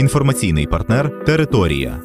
Інформаційний партнер Територія.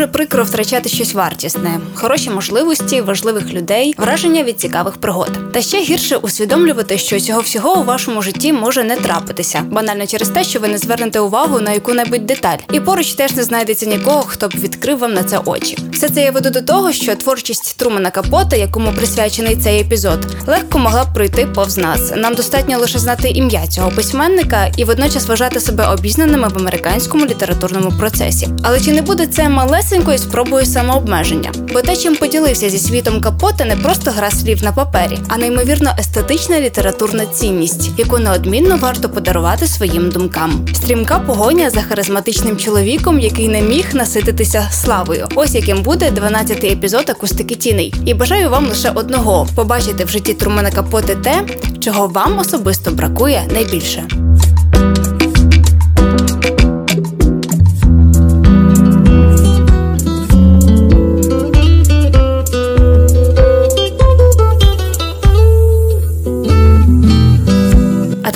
Дуже прикро втрачати щось вартісне, хороші можливості, важливих людей, враження від цікавих пригод. Та ще гірше усвідомлювати, що цього всього у вашому житті може не трапитися, банально через те, що ви не звернете увагу на яку-небудь деталь, і поруч теж не знайдеться нікого, хто б відкрив вам на це очі. Все це я веду до того, що творчість Трумана Капота, якому присвячений цей епізод, легко могла б пройти повз нас. Нам достатньо лише знати ім'я цього письменника і водночас вважати себе обізнаними в американському літературному процесі. Але чи не буде це малесенькою спробою самообмеження? Бо те, чим поділився зі світом Капота, не просто гра слів на папері, а неймовірно естетична літературна цінність, яку неодмінно варто подарувати своїм думкам. Стрімка погоня за харизматичним чоловіком, який не міг насититися славою. Ось яким буде 12-й епізод акустики тіней. І бажаю вам лише одного побачити в житті Трумана Капоти те, чого вам особисто бракує найбільше.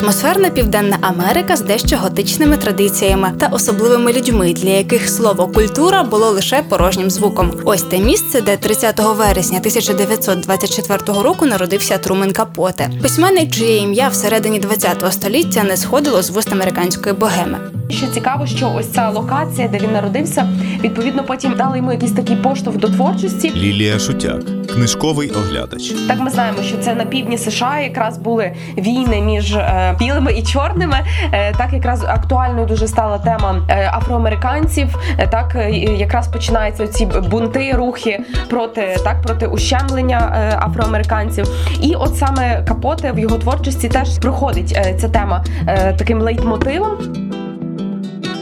Атмосферна південна Америка з дещо готичними традиціями та особливими людьми, для яких слово культура було лише порожнім звуком. Ось те місце, де 30 вересня 1924 року народився Трумен Капоте, письменник, чиє ім'я всередині 20 століття не сходило з вуст американської богеми. Що цікаво, що ось ця локація, де він народився, відповідно потім дали йому якийсь такий поштовх до творчості. Лілія Шутяк, книжковий оглядач. Так ми знаємо, що це на півдні США якраз були війни між е, білими і чорними. Е, так якраз актуальною дуже стала тема е, афроамериканців. Е, так е, якраз починаються ці бунти, рухи проти так проти ущемлення е, афроамериканців. І от саме Капоте в його творчості теж проходить е, ця тема е, таким лейтмотивом.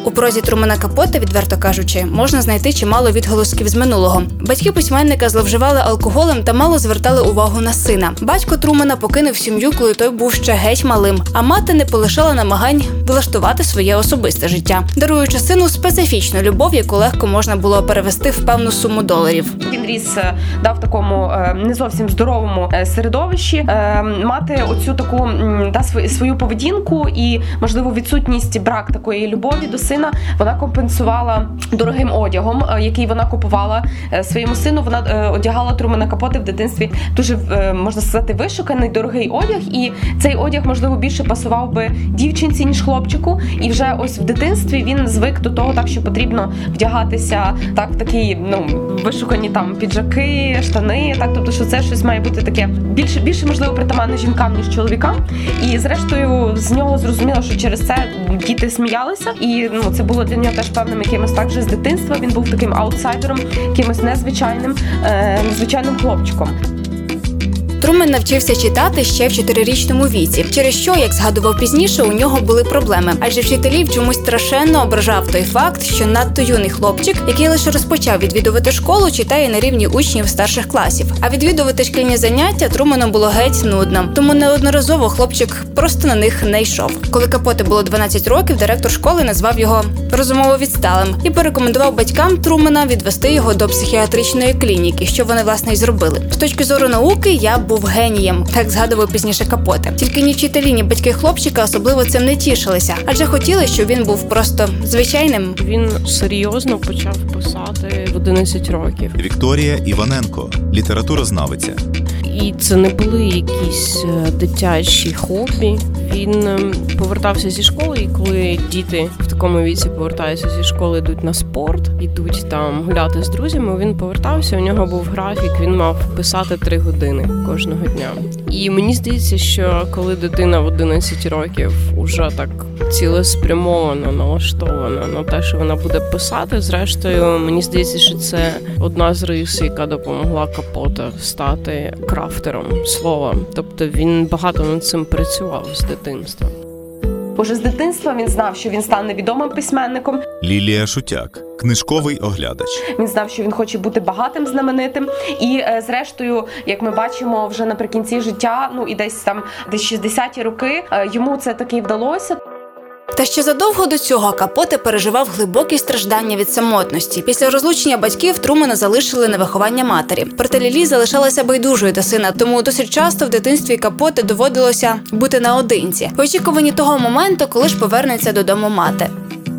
У прозі Трумана Капота, відверто кажучи, можна знайти чимало відголосків з минулого. Батьки письменника зловживали алкоголем та мало звертали увагу на сина. Батько Трумана покинув сім'ю, коли той був ще геть малим, а мати не полишала намагань влаштувати своє особисте життя, даруючи сину специфічну любов, яку легко можна було перевести в певну суму доларів. Він ріс е, да, в такому е, не зовсім здоровому е, середовищі. Мати оцю таку свою, свою поведінку і можливо відсутність брак такої любові до сина. Вона компенсувала дорогим одягом, е, який вона купувала е, своєму сину. Вона е, одягала Трумана Капоти в дитинстві дуже можна сказати вишуканий дорогий одяг, і цей одяг можливо більше пасував би дівчинці ніж хлопчику. І вже ось в дитинстві він звик до того, так що потрібно вдягатися так в такі ну вишукані там піджаки, штани. Так, тобто, що це щось має бути таке більше більше можливо притаманне жінкам ніж чоловікам. І зрештою з нього зрозуміло, що через це діти сміялися, і ну це було для нього теж певним якимось так же з дитинства. Він був таким аутсайдером, якимось незвичайним, е, незвичайним хлопчиком. Трумен навчився читати ще в чотирирічному віці, через що, як згадував пізніше, у нього були проблеми, адже вчителів чомусь страшенно ображав той факт, що надто юний хлопчик, який лише розпочав відвідувати школу, читає на рівні учнів старших класів. А відвідувати шкільні заняття Трумену було геть нудно, тому неодноразово хлопчик просто на них не йшов. Коли капоти було 12 років, директор школи назвав його розумово відсталим і порекомендував батькам Трумена відвести його до психіатричної клініки, що вони власне й зробили. З точки зору науки я був генієм, так згадував пізніше капоти. Тільки ні вчителі, ні батьки хлопчика особливо цим не тішилися, адже хотіли, щоб він був просто звичайним. Він серйозно почав писати в 11 років. Вікторія Іваненко, літературознавиця. і це не були якісь е, дитячі хобі. Він ем, повертався зі школи, і коли діти в такому віці повертаються зі школи, йдуть на спорт, йдуть там гуляти з друзями. Він повертався. У нього був графік. Він мав писати три години кожного дня. І мені здається, що коли дитина в 11 років уже так цілеспрямовано налаштована на те, що вона буде писати, зрештою, мені здається, що це одна з рис, яка допомогла Капота стати крафтером слова. Тобто він багато над цим працював дитинства. Уже з дитинства він знав, що він стане відомим письменником. Лілія Шутяк, книжковий оглядач. Він знав, що він хоче бути багатим, знаменитим. І е, зрештою, як ми бачимо, вже наприкінці життя, ну і десь там десь 60-ті роки, е, йому це таки вдалося. Та ще задовго до цього Капоте переживав глибокі страждання від самотності. Після розлучення батьків Трумана залишили на виховання матері. Проте Лілі залишалася байдужою до сина, тому досить часто в дитинстві Капоте доводилося бути наодинці, в очікуванні того моменту, коли ж повернеться додому мати.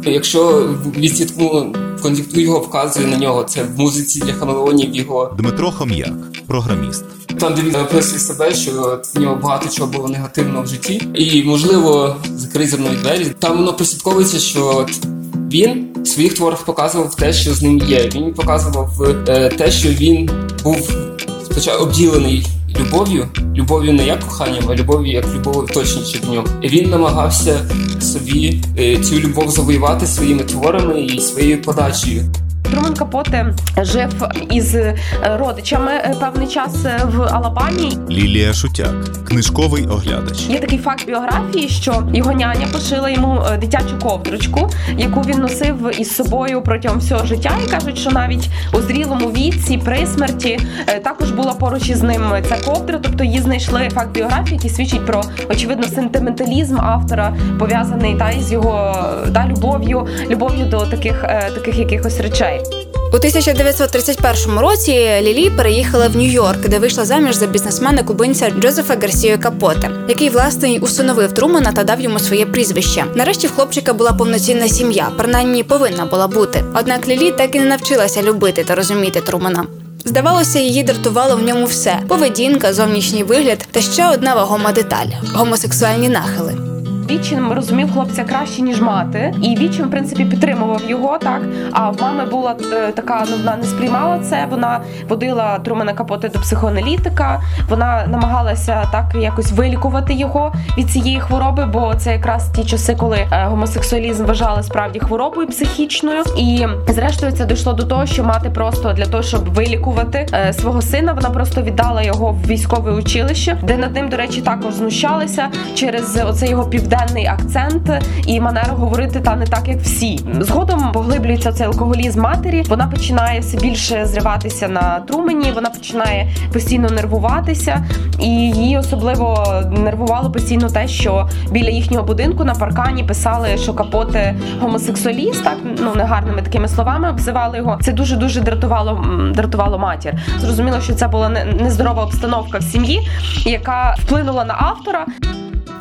Якщо відслідкну кон'юнктуру його вказує на нього, це в музиці для хамелеонів його Дмитро Хом'як, програміст. там, де він описує себе, що в нього багато чого було негативного в житті, і можливо закрий за мною двері. Там воно прослідковується, що от він в своїх творах показував те, що з ним є. Він показував е, те, що він був спочатку обділений любов'ю, любов'ю не як коханням, а любов'ю як любов точніше до нього. І він намагався собі е, цю любов завоювати своїми творами і своєю подачею. Труман Капоте жив із е, родичами е, певний час е, в Алабамі. Лілія Шутяк, книжковий оглядач. Є такий факт біографії, що його няня пошила йому дитячу ковдрочку, яку він носив із собою протягом всього життя. І кажуть, що навіть у зрілому віці при смерті також була поруч із ним ця ковдра. Тобто її знайшли факт біографії, який свідчить про очевидно сентименталізм автора, пов'язаний та із його та любов'ю, любов'ю до таких таких якихось речей. У 1931 році Лілі переїхала в Нью-Йорк, де вийшла заміж за бізнесмена кубинця Джозефа Гарсію Капоте, який власне й усиновив Трумана та дав йому своє прізвище. Нарешті в хлопчика була повноцінна сім'я, принаймні повинна була бути. Однак Лілі так і не навчилася любити та розуміти Трумана. Здавалося, її дратувало в ньому все: поведінка, зовнішній вигляд та ще одна вагома деталь гомосексуальні нахили. Вічим розумів хлопця краще ніж мати, і вічим в принципі підтримував його так. А в мами була е, така, ну вона не сприймала це. Вона водила Трумана Капоте до психоаналітика. Вона намагалася так якось вилікувати його від цієї хвороби, бо це якраз ті часи, коли е, гомосексуалізм вважали справді хворобою психічною. І зрештою це дійшло до того, що мати просто для того, щоб вилікувати е, свого сина, вона просто віддала його в військове училище, де над ним, до речі, також знущалися через оце його південний акцент і манеру говорити та не так, як всі. Згодом поглиблюється цей алкоголізм матері. Вона починає все більше зриватися на трумені. Вона починає постійно нервуватися, і її особливо нервувало постійно те, що біля їхнього будинку на паркані писали, що капоте гомосексуаліст, так ну негарними такими словами обзивали його. Це дуже дуже дратувало дратувало матір. Зрозуміло, що це була нездорова обстановка в сім'ї, яка вплинула на автора.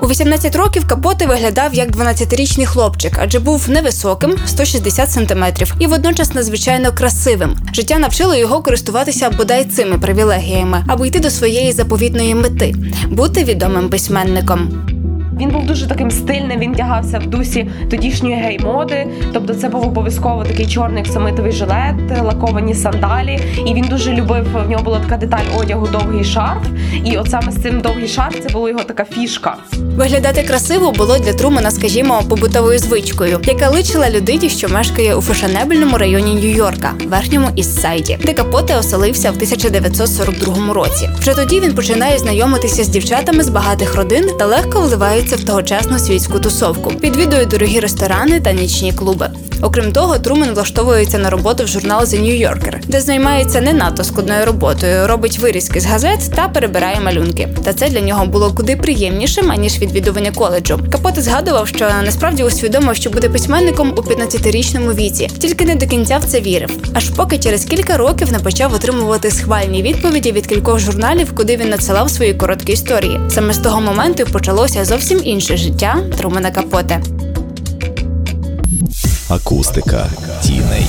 У 18 років Капоте виглядав як 12-річний хлопчик, адже був невисоким 160 сантиметрів, і водночас надзвичайно красивим. Життя навчило його користуватися бодай цими привілегіями, аби йти до своєї заповітної мети бути відомим письменником. Він був дуже таким стильним. Він вдягався в дусі тодішньої гей-моди. Тобто, це був обов'язково такий чорний оксамитовий жилет, лаковані сандалі. І він дуже любив. В нього була така деталь одягу, довгий шарф. І от саме з цим довгий шарф це була його така фішка. Виглядати красиво було для Трумана, скажімо, побутовою звичкою, яка личила людині, що мешкає у фешенебельному районі Нью-Йорка, верхньому Іссайді, де Капоте оселився в 1942 році. Вже тоді він починає знайомитися з дівчатами з багатих родин та легко вливається в тогочасну світську тусовку, відвідує дорогі ресторани та нічні клуби. Окрім того, Трумен влаштовується на роботу в журнал The New Yorker, де займається не надто складною роботою, робить вирізки з газет та перебирає малюнки. Та це для нього було куди приємнішим аніж відвідування коледжу. Капоте згадував, що насправді усвідомив, що буде письменником у 15-річному віці, тільки не до кінця в це вірив. Аж поки через кілька років не почав отримувати схвальні відповіді від кількох журналів, куди він надсилав свої короткі історії. Саме з того моменту почалося зовсім інше життя Трумена Капоте. Акустика тіней.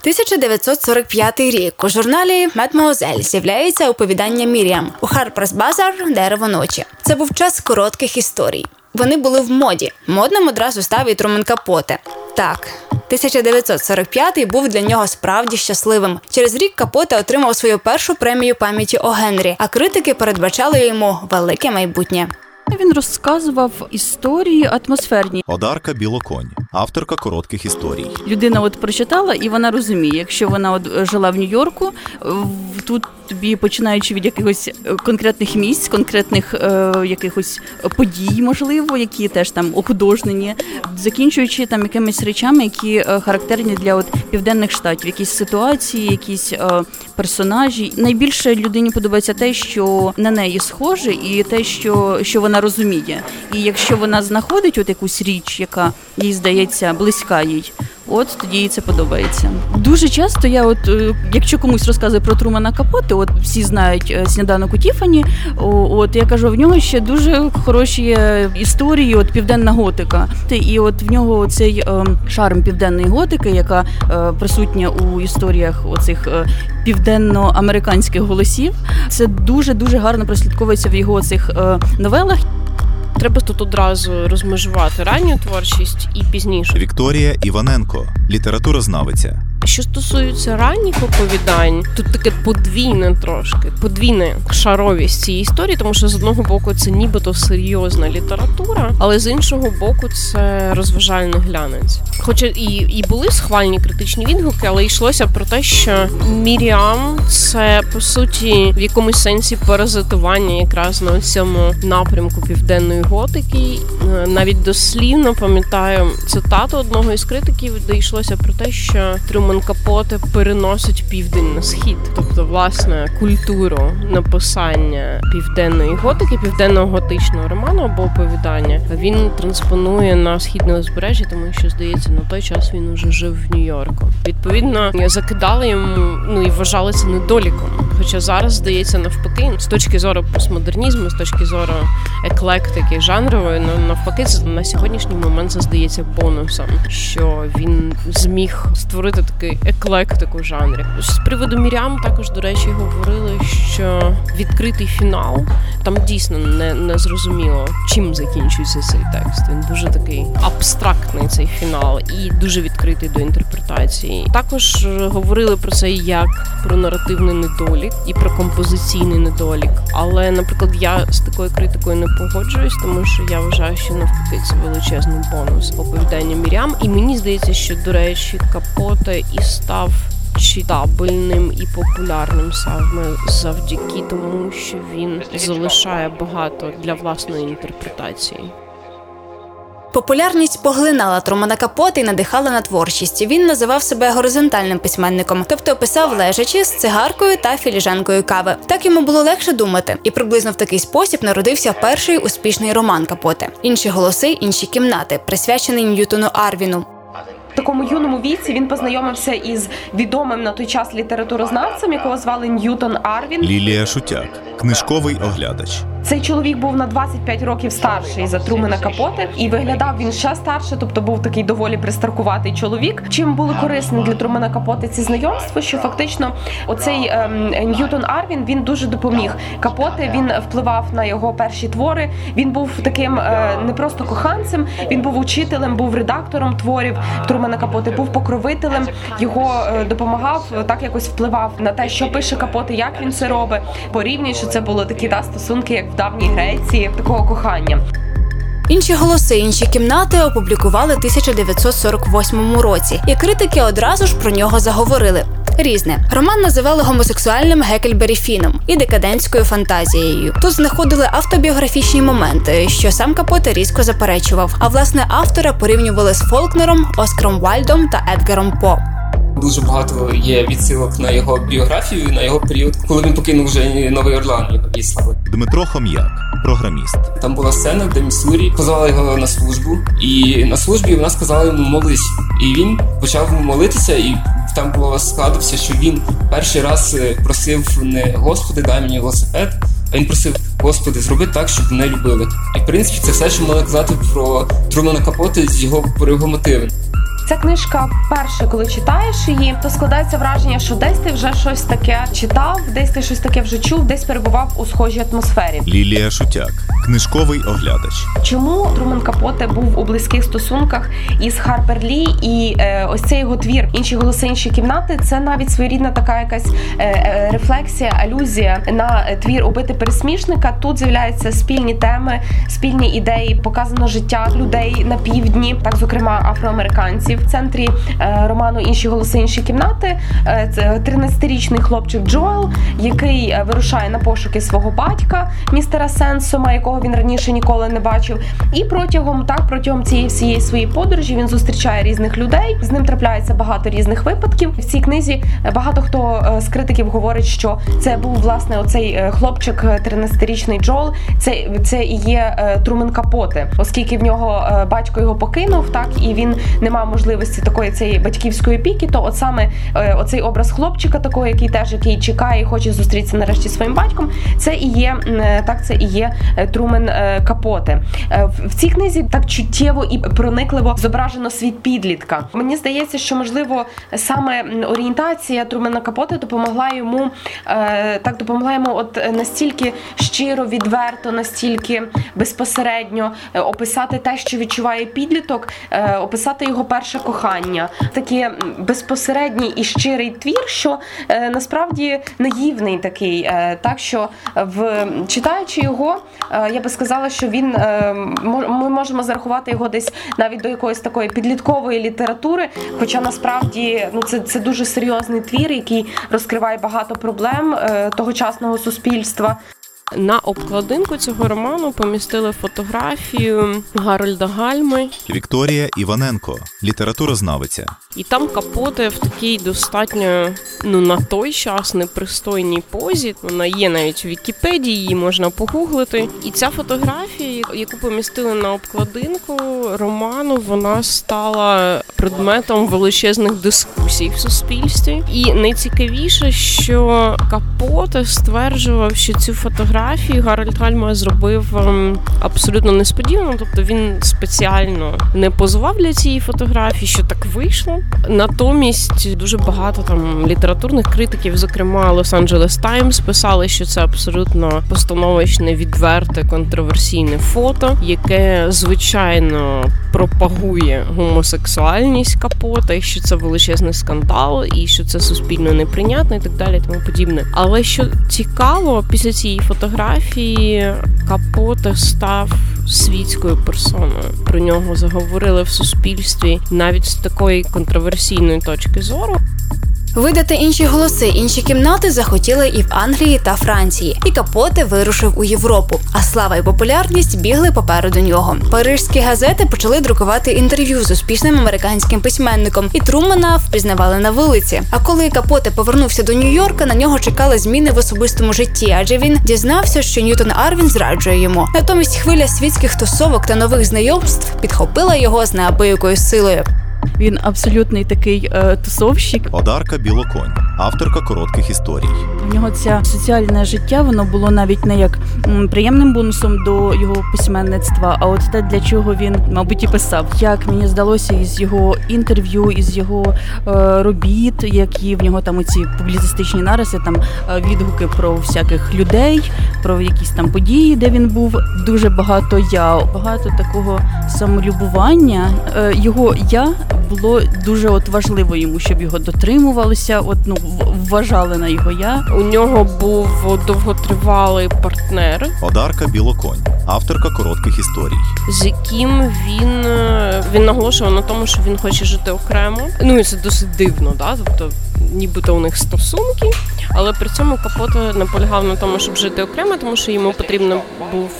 1945 рік у журналі Медмоозель з'являється оповідання Міріам у Harper's Bazaar Дерево ночі. Це був час коротких історій. Вони були в моді. Модним одразу став і Трумен Капоте. Так, 1945 був для нього справді щасливим. Через рік Капоте отримав свою першу премію пам'яті о Генрі, а критики передбачали йому велике майбутнє. Він розказував історії атмосферні. Одарка Білоконь, авторка коротких історій. Людина от прочитала, і вона розуміє, якщо вона от е, жила в Нью-Йорку, в- тут тобі починаючи від якихось е, конкретних місць, конкретних е, якихось подій, можливо, які теж там охудожнені, закінчуючи там якимись речами, які е, характерні для от південних штатів, якісь ситуації, якісь е, персонажі. Найбільше людині подобається те, що на неї схоже, і те, що, що вона розуміє. І якщо вона знаходить от якусь річ, яка їй здається близька їй. От тоді їй це подобається. Дуже часто я, от е, якщо комусь розказую про Трумана Капоти, от всі знають е, сніданок у Тіфані. От я кажу, в нього ще дуже хороші історії, от південна готика. Ти- І от в нього цей е, шарм південної готики, яка присутня у історіях оцих південно-американських голосів. Це дуже дуже гарно прослідковується в його цих новелах. Треба тут одразу розмежувати ранню творчість і пізнішу. Вікторія Іваненко, літературознавиця. Що стосується ранніх оповідань, тут таке подвійне трошки, подвійне шаровість цієї історії, тому що з одного боку це нібито серйозна література, але з іншого боку, це розважальний глянець. Хоча і, і були схвальні критичні відгуки, але йшлося про те, що Міріам це по суті в якомусь сенсі паразитування якраз на цьому напрямку південної готики. Е, Навіть дослівно пам'ятаю цитату одного із критиків, де йшлося про те, що Труман Капоте переносить південь на схід, тобто власне культуру написання південної готики, південного готичного роману або оповідання. Він транспонує на східне узбережжя, тому що здається, на той час він уже жив в Нью-Йорку. Відповідно, закидали йому ну і вважали це недоліком. Хоча зараз здається навпаки, з точки зору постмодернізму, з точки зору еклектики жанрової, ну навпаки, на сьогоднішній момент це здається бонусом, що він зміг створити такий еклектику в жанрі. З приводу Мірям також, до речі, говорили, що відкритий фінал там дійсно не, не зрозуміло, чим закінчується цей текст. Він дуже такий абстрактний цей фінал і дуже відкритий до інтерпретації. Також е, говорили про це як про наративний недолік і про композиційний недолік. Але, наприклад, я з такою критикою не погоджуюсь, тому що я вважаю, що навпаки це величезний бонус оповідання Мірям. І мені здається, що до речі, Капоте і став читабельним і популярним саме завдяки тому, що він залишає багато для власної інтерпретації. Популярність поглинала Трумана Капоти і надихала на творчість. Він називав себе горизонтальним письменником, тобто писав лежачи з цигаркою та філіжанкою кави. Так йому було легше думати, і приблизно в такий спосіб народився перший успішний роман Капоте. Інші голоси, інші кімнати, присвячений Ньютону Арвіну. В такому юному віці він познайомився із відомим на той час літературознавцем, якого звали Ньютон Арвін. Лілія Шутяк, книжковий оглядач. Цей чоловік був на 25 років старший за Трумена Капоте, і виглядав він ще старше, тобто був такий доволі пристаркуватий чоловік. Чим було корисне для Трумена Капоте ці знайомства? Що фактично оцей ем, Ньютон Арвін він дуже допоміг. Капоте він впливав на його перші твори. Він був таким е, не просто коханцем, він був учителем, був редактором творів Трумена Капоти, був покровителем. Його е, допомагав так якось впливав на те, що пише Капоти, як він це робить. Порівнюючи це було такі та стосунки, як в давній Греції, такого кохання. Інші голоси, інші кімнати опублікували 1948 році, і критики одразу ж про нього заговорили. Різне роман називали гомосексуальним Гекельбері Фіном і декадентською фантазією. Тут знаходили автобіографічні моменти, що сам Капоте різко заперечував. А власне автора порівнювали з Фолкнером, Оскаром Вальдом та Едгаром По. Дуже багато є відсилок на його біографію, на його період, коли він покинув вже Новий Орлан, його віслав. Дмитро Хом'як, програміст. Там була сцена, де Міссурі позвала його на службу, і на службі вона сказала йому молись. І він почав молитися, і там було складився, що він перший раз е, просив не Господи, дай мені велосипед, а він просив Господи, зроби так, щоб мене любили. І в принципі це все, що можна казати про Трумана Капоти з його про його мотиви. Ця книжка, перше, коли читаєш її, то складається враження, що десь ти вже щось таке читав, десь ти щось таке вже чув, десь перебував у схожій атмосфері. Лілія Шутяк, книжковий оглядач. Чому Трумен Капоте був у близьких стосунках із Харпер Лі, і е, ось цей його твір інші голоси, інші кімнати це навіть своєрідна така якась е, е, рефлексія, алюзія на е, твір убити пересмішника. Тут з'являються спільні теми, спільні ідеї, показано життя людей на півдні, так зокрема афроамериканців. В центрі е, роману Інші голоси, інші кімнати. е, Це 13-річний хлопчик Джоел, який е, вирушає на пошуки свого батька, містера Сенсома, якого він раніше ніколи не бачив. І протягом так, протягом цієї всієї своєї подорожі він зустрічає різних людей. З ним трапляється багато різних випадків. В цій книзі багато хто з критиків говорить, що це був власне оцей хлопчик, е, 13-річний Джол. Це, це і є Трумен Капоте, оскільки в нього батько його покинув, так і він не мав можливості такої цієї батьківської опіки. То от саме е, оцей образ хлопчика, такого, який теж який чекає і хоче зустрітися нарешті зі своїм батьком. Це і є е, так, це і є е, Трумен Капоте. В- цій книзі так чуттєво і проникливо зображено світ підлітка. Мені здається, що можливо саме орієнтація Трумена Капоте допомогла йому так допомогла йому, от настільки щиро, відверто, настільки безпосередньо описати те, що відчуває підліток, описати його перше кохання, такий безпосередній і щирий твір, що е, насправді наївний такий. е, Так що в читаючи його, е, я би сказала, що він е, ми можемо зарахувати його десь навіть до якоїсь такої підліткової літератури. Хоча насправді ну це, це дуже серйозний твір, який розкриває багато проблем е, тогочасного суспільства. На обкладинку цього роману помістили фотографію Гарольда Гальми, Вікторія Іваненко, літературознавиця. і там капоте в такій достатньо ну на той час непристойній позі. Вона є навіть в Вікіпедії, її можна погуглити. І ця фотографія, яку помістили на обкладинку роману, вона стала предметом величезних дискусій в суспільстві. І найцікавіше, що Капоте стверджував, що цю фотографію Гарольд Гальма зробив ем, абсолютно несподівано. Тобто він спеціально не позував для цієї фотографії, що так вийшло. Натомість дуже багато там літературних критиків, зокрема Лос-Анджелес Таймс, писали, що це абсолютно постановочне, відверте, контроверсійне фото, яке звичайно пропагує гомосексуальність капота, і що це величезний скандал, і що це суспільно неприйнятно, і так далі, і тому подібне. Але що цікаво, після цієї фотографії Капота став світською персоною. Про нього заговорили в суспільстві навіть з такої контроверсійної точки зору. Видати інші голоси, інші кімнати захотіли і в Англії та Франції. І Капоте вирушив у Європу. А слава і популярність бігли попереду нього. Парижські газети почали друкувати інтерв'ю з успішним американським письменником, і Трумана впізнавали на вулиці. А коли Капоте повернувся до Нью-Йорка, на нього чекали зміни в особистому житті, адже він дізнався, що Ньютон Арвін зраджує йому. Натомість хвиля світських тусовок та нових знайомств підхопила його з неабиякою силою. Він абсолютний такий е, тусовщик. Одарка Білоконь, авторка коротких історій. В нього це соціальне життя воно було навіть не як м, приємним бонусом до його письменництва, а от те, для чого він, мабуть, і писав. Як мені здалося, із його інтерв'ю, із його е, робіт, які в нього там оці публіцистичні нариси, там е, відгуки про всяких людей, про якісь там події, де він був. Дуже багато я, багато такого самолюбування. Е, його я було дуже от важливо йому, щоб його дотримувалися. От ну вважали на його я. У нього був довготривалий партнер, Одарка Білоконь, авторка коротких історій. з яким він, е, він наголошував на тому, що він хоче жити окремо. Ну і це досить дивно, да? тобто нібито у них стосунки, але при цьому Капота наполягав на тому, щоб жити окремо, тому що йому потрібно був.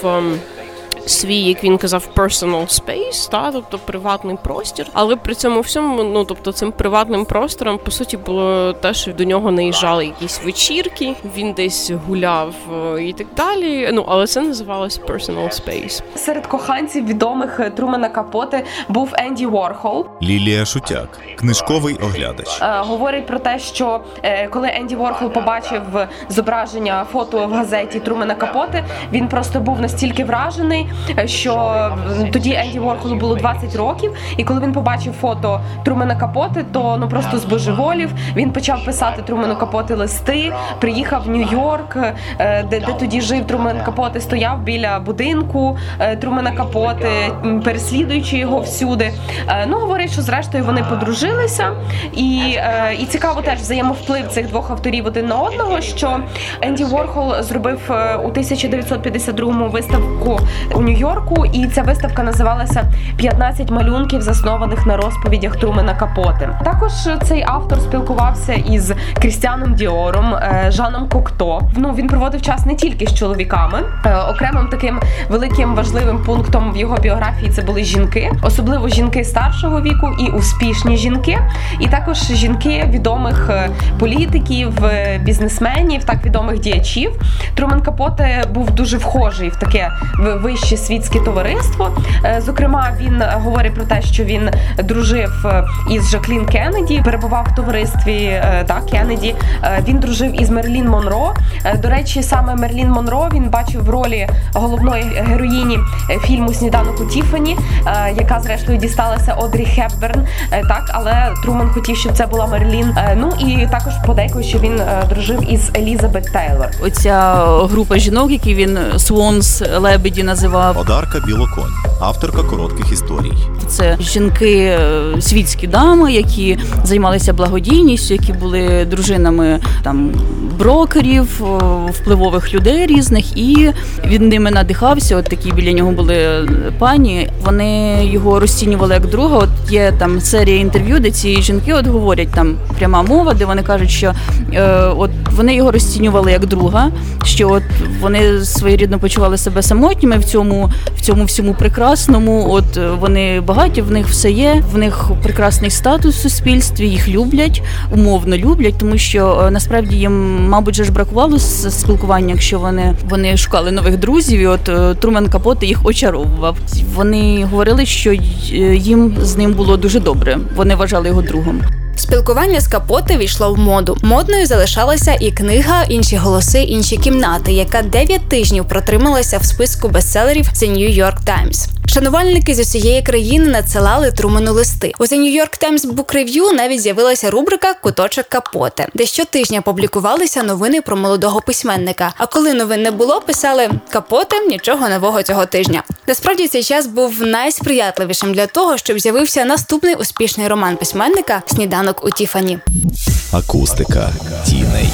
Свій, як він казав, personal space, та тобто приватний простір. Але при цьому всьому, ну тобто, цим приватним простором по суті було те, що до нього наїжджали якісь вечірки, він десь гуляв е, і так далі. Ну але це називалось personal space. Серед коханців відомих е, Трумена Капоте був Енді Ворхол. Лілія Шутяк, книжковий оглядач. Е, говорить про те, що е, коли Енді Ворхол побачив зображення фото в газеті Трумена Капоте, він просто був настільки вражений, що тоді Енді Ворхолу було 20 років, і коли він побачив фото Трумена Капоти, то ну просто збожеволів. Він почав писати Трумену Капоти листи. Приїхав в Нью-Йорк, е, де, де тоді жив Трумен Капоти, стояв біля будинку е, Трумена Капоти, переслідуючи його всюди. Е, ну говорить, що зрештою вони подружилися, і і цікаво теж взаємовплив цих двох авторів один на одного. Що Енді Ворхол зробив у 1952-му виставку у Нью-Йорку, і ця виставка називалася «15 малюнків, заснованих на розповідях Трумена Капоти. Також цей автор спілкувався із Крістіаном Діором, е, Жаном Кокто. Ну він проводив час не тільки з чоловіками. Е, окремим таким великим важливим пунктом в його біографії це були жінки, особливо жінки старшого віку і успішні жінки, і також жінки відомих е, політиків, бізнесменів, так відомих діячів. Трумен Капоте був дуже вхожий в таке вище світське товариство. Зокрема, він говорить про те, що він дружив із Жаклін Кеннеді, перебував в товаристві так Кеннеді. Він дружив із Мерлін Монро. До речі, саме Мерлін Монро він бачив в ролі головної героїні фільму Сніданок у Тіфані, яка зрештою дісталася Одрі Хепберн. Так, але Труман хотів, щоб це була Мерлін. Ну і також подейкують, що він дружив із Елізабет Тейлор. Оця група жінок, які він Swans Лебеді називав Одарка Білоконь, авторка коротких історій. Це жінки світські дами, які займалися благодійністю, які були дружинами там брокерів, впливових людей різних, і він ними надихався. От такі біля нього були пані. Вони його розцінювали як друга. От є там серія інтерв'ю, де ці жінки от говорять там пряма мова, де вони кажуть, що е, от вони його розцінювали як друга, що от вони своєрідно почували себе самотніми в цьому, в цьому всьому прекрасному. От вони багаті, в них все є, в них прекрасний статус в суспільстві, їх люблять, умовно люблять, тому що е, насправді їм, мабуть, ж бракувало спілкування, якщо вони вони шукали нових друзів. і От е, Трумен Капоте їх очаровував. Вони говорили, що їм з ним було дуже добре. Вони вважали його другом. Спілкування з капоти війшло в моду. Модною залишалася і книга Інші голоси, інші кімнати, яка 9 тижнів протрималася в списку бестселерів The New York Times. Шанувальники з усієї країни надсилали Трумену листи. У The New York Times Book Review навіть з'явилася рубрика Куточок капоти, де щотижня публікувалися новини про молодого письменника. А коли новин не було, писали капоте нічого нового цього тижня. Насправді цей час був найсприятливішим для того, щоб з'явився наступний успішний роман письменника Сніданок у Тіфані. Акустика тіней.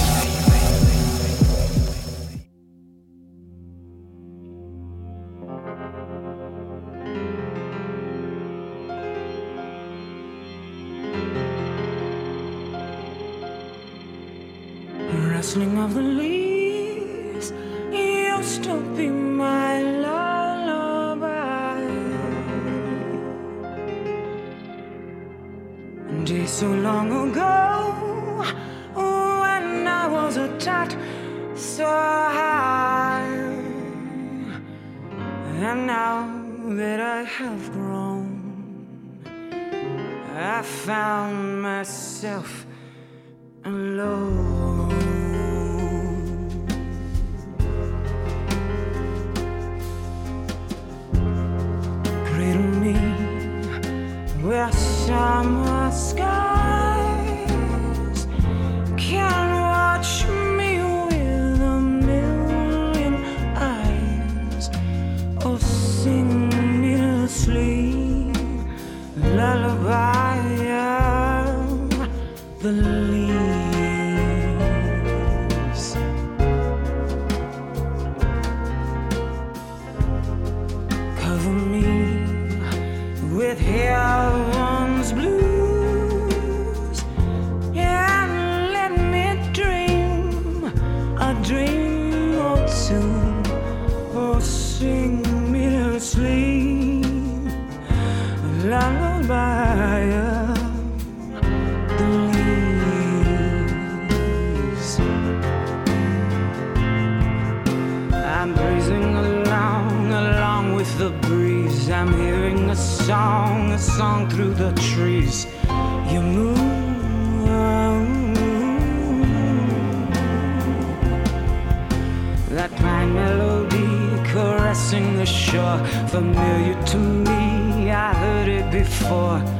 rustling of the leaves So long ago, when I was a tot so high, and now that I have grown, I found myself alone. where my sky. Song, through the trees. You move, that pine melody caressing the shore, familiar to me. I heard it before.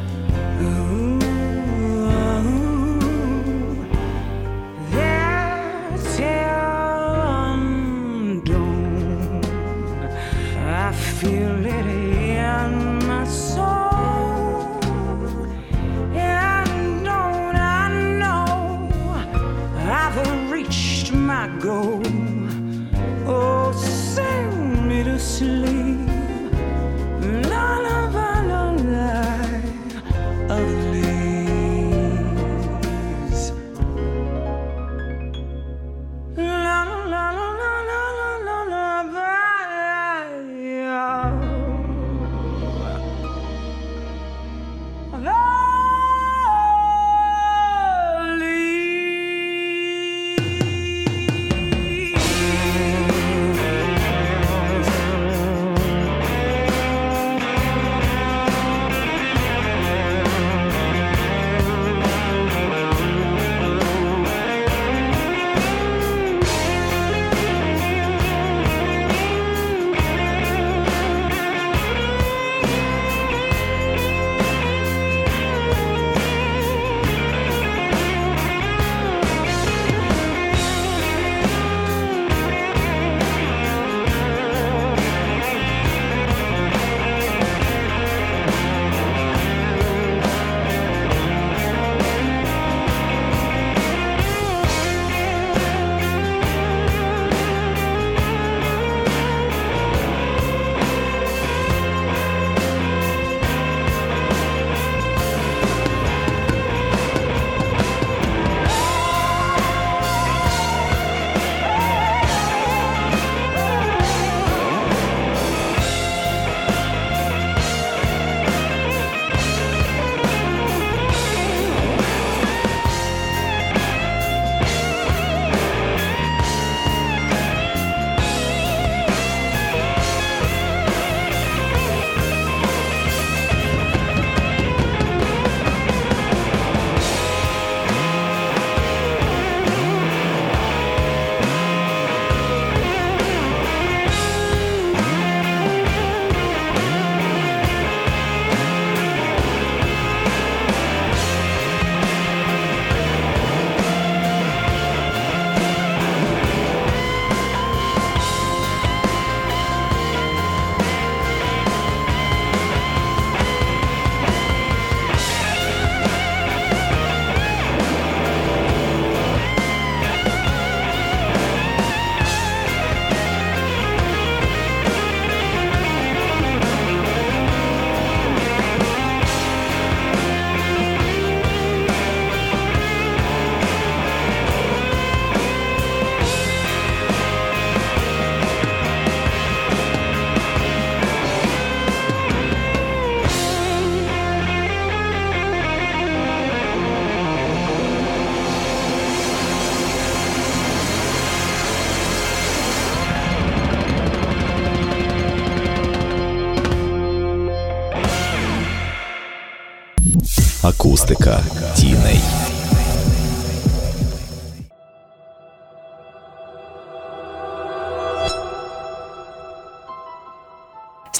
Акустика тіней.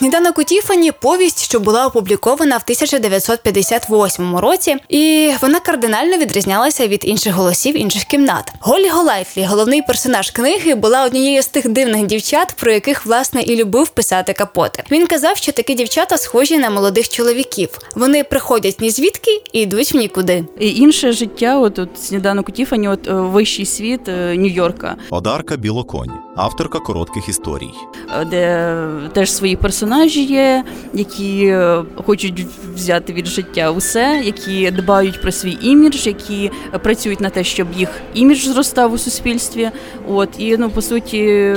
Сніданок у Тіфані повість, що була опублікована в 1958 році, і вона кардинально відрізнялася від інших голосів інших кімнат. Голі Голайфлі, головний персонаж книги, була однією з тих дивних дівчат, про яких власне і любив писати капоти. Він казав, що такі дівчата схожі на молодих чоловіків. Вони приходять ні звідки і йдуть в нікуди. І інше життя, от, от сніданок у Тіфані, от е, вищий світ е, Нью-Йорка, Одарка Білоконь, авторка коротких історій. е, де теж свої персонажі є, які е, хочуть взяти від життя усе, які дбають про свій імідж, які працюють на те, щоб їх імідж зростав у суспільстві. От і ну по суті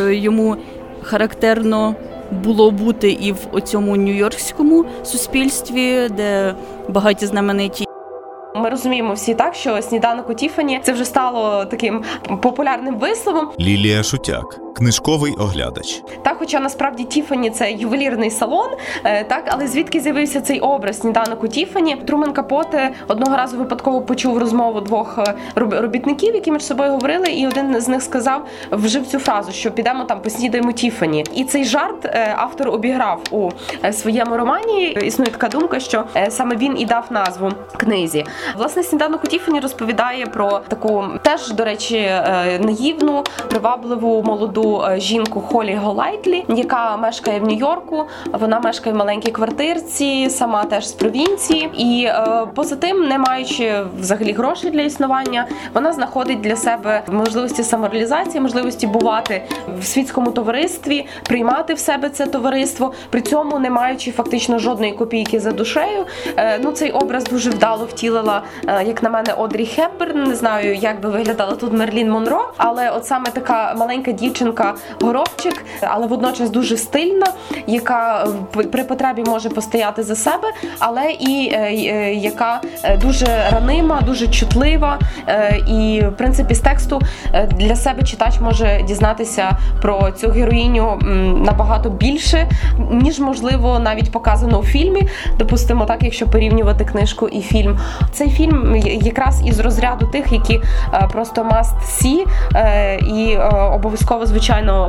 йому характерно. Було бути і в цьому нью-йоркському суспільстві, де багаті знамениті Ми розуміємо всі так, що сніданок у Тіфані це вже стало таким популярним висловом. Лілія Шутяк, Книжковий оглядач. Так, хоча насправді Тіфані це ювелірний салон, е, так, але звідки з'явився цей образ сніданок у Тіфані? Трумен Капоте одного разу випадково почув розмову двох е, робітників, які між собою говорили, і один з них сказав, вжив цю фразу, що підемо там поснідаємо Тіфані. І цей жарт е, автор обіграв у своєму романі. Існує така думка, що саме він і дав назву книзі. Власне, сніданок у Тіфані розповідає про таку теж, до речі, наївну, привабливу молоду е, жінку Холі Голайтлі, яка мешкає в Нью-Йорку. Вона мешкає в маленькій квартирці, сама теж з провінції. І е, поза тим, не маючи взагалі грошей для існування, вона знаходить для себе можливості самореалізації, можливості бувати в світському товаристві, приймати в себе це товариство, при цьому не маючи фактично жодної копійки за душею. Е, ну цей образ дуже вдало втілила, е, як на мене, Одрі Хепберн. Не знаю, як би виглядала тут Мерлін Монро, але от саме така маленька дівчинка горобчик, але водночас дуже стильна, яка е, при потребі може постояти за себе, але і е, е, яка дуже ранима, дуже чутлива. І в принципі з тексту для себе читач може дізнатися про цю героїню набагато більше, ніж можливо навіть показано у фільмі. Допустимо, так, якщо порівнювати книжку і фільм. Цей фільм якраз із розряду тих, які просто must see і обов'язково звичайно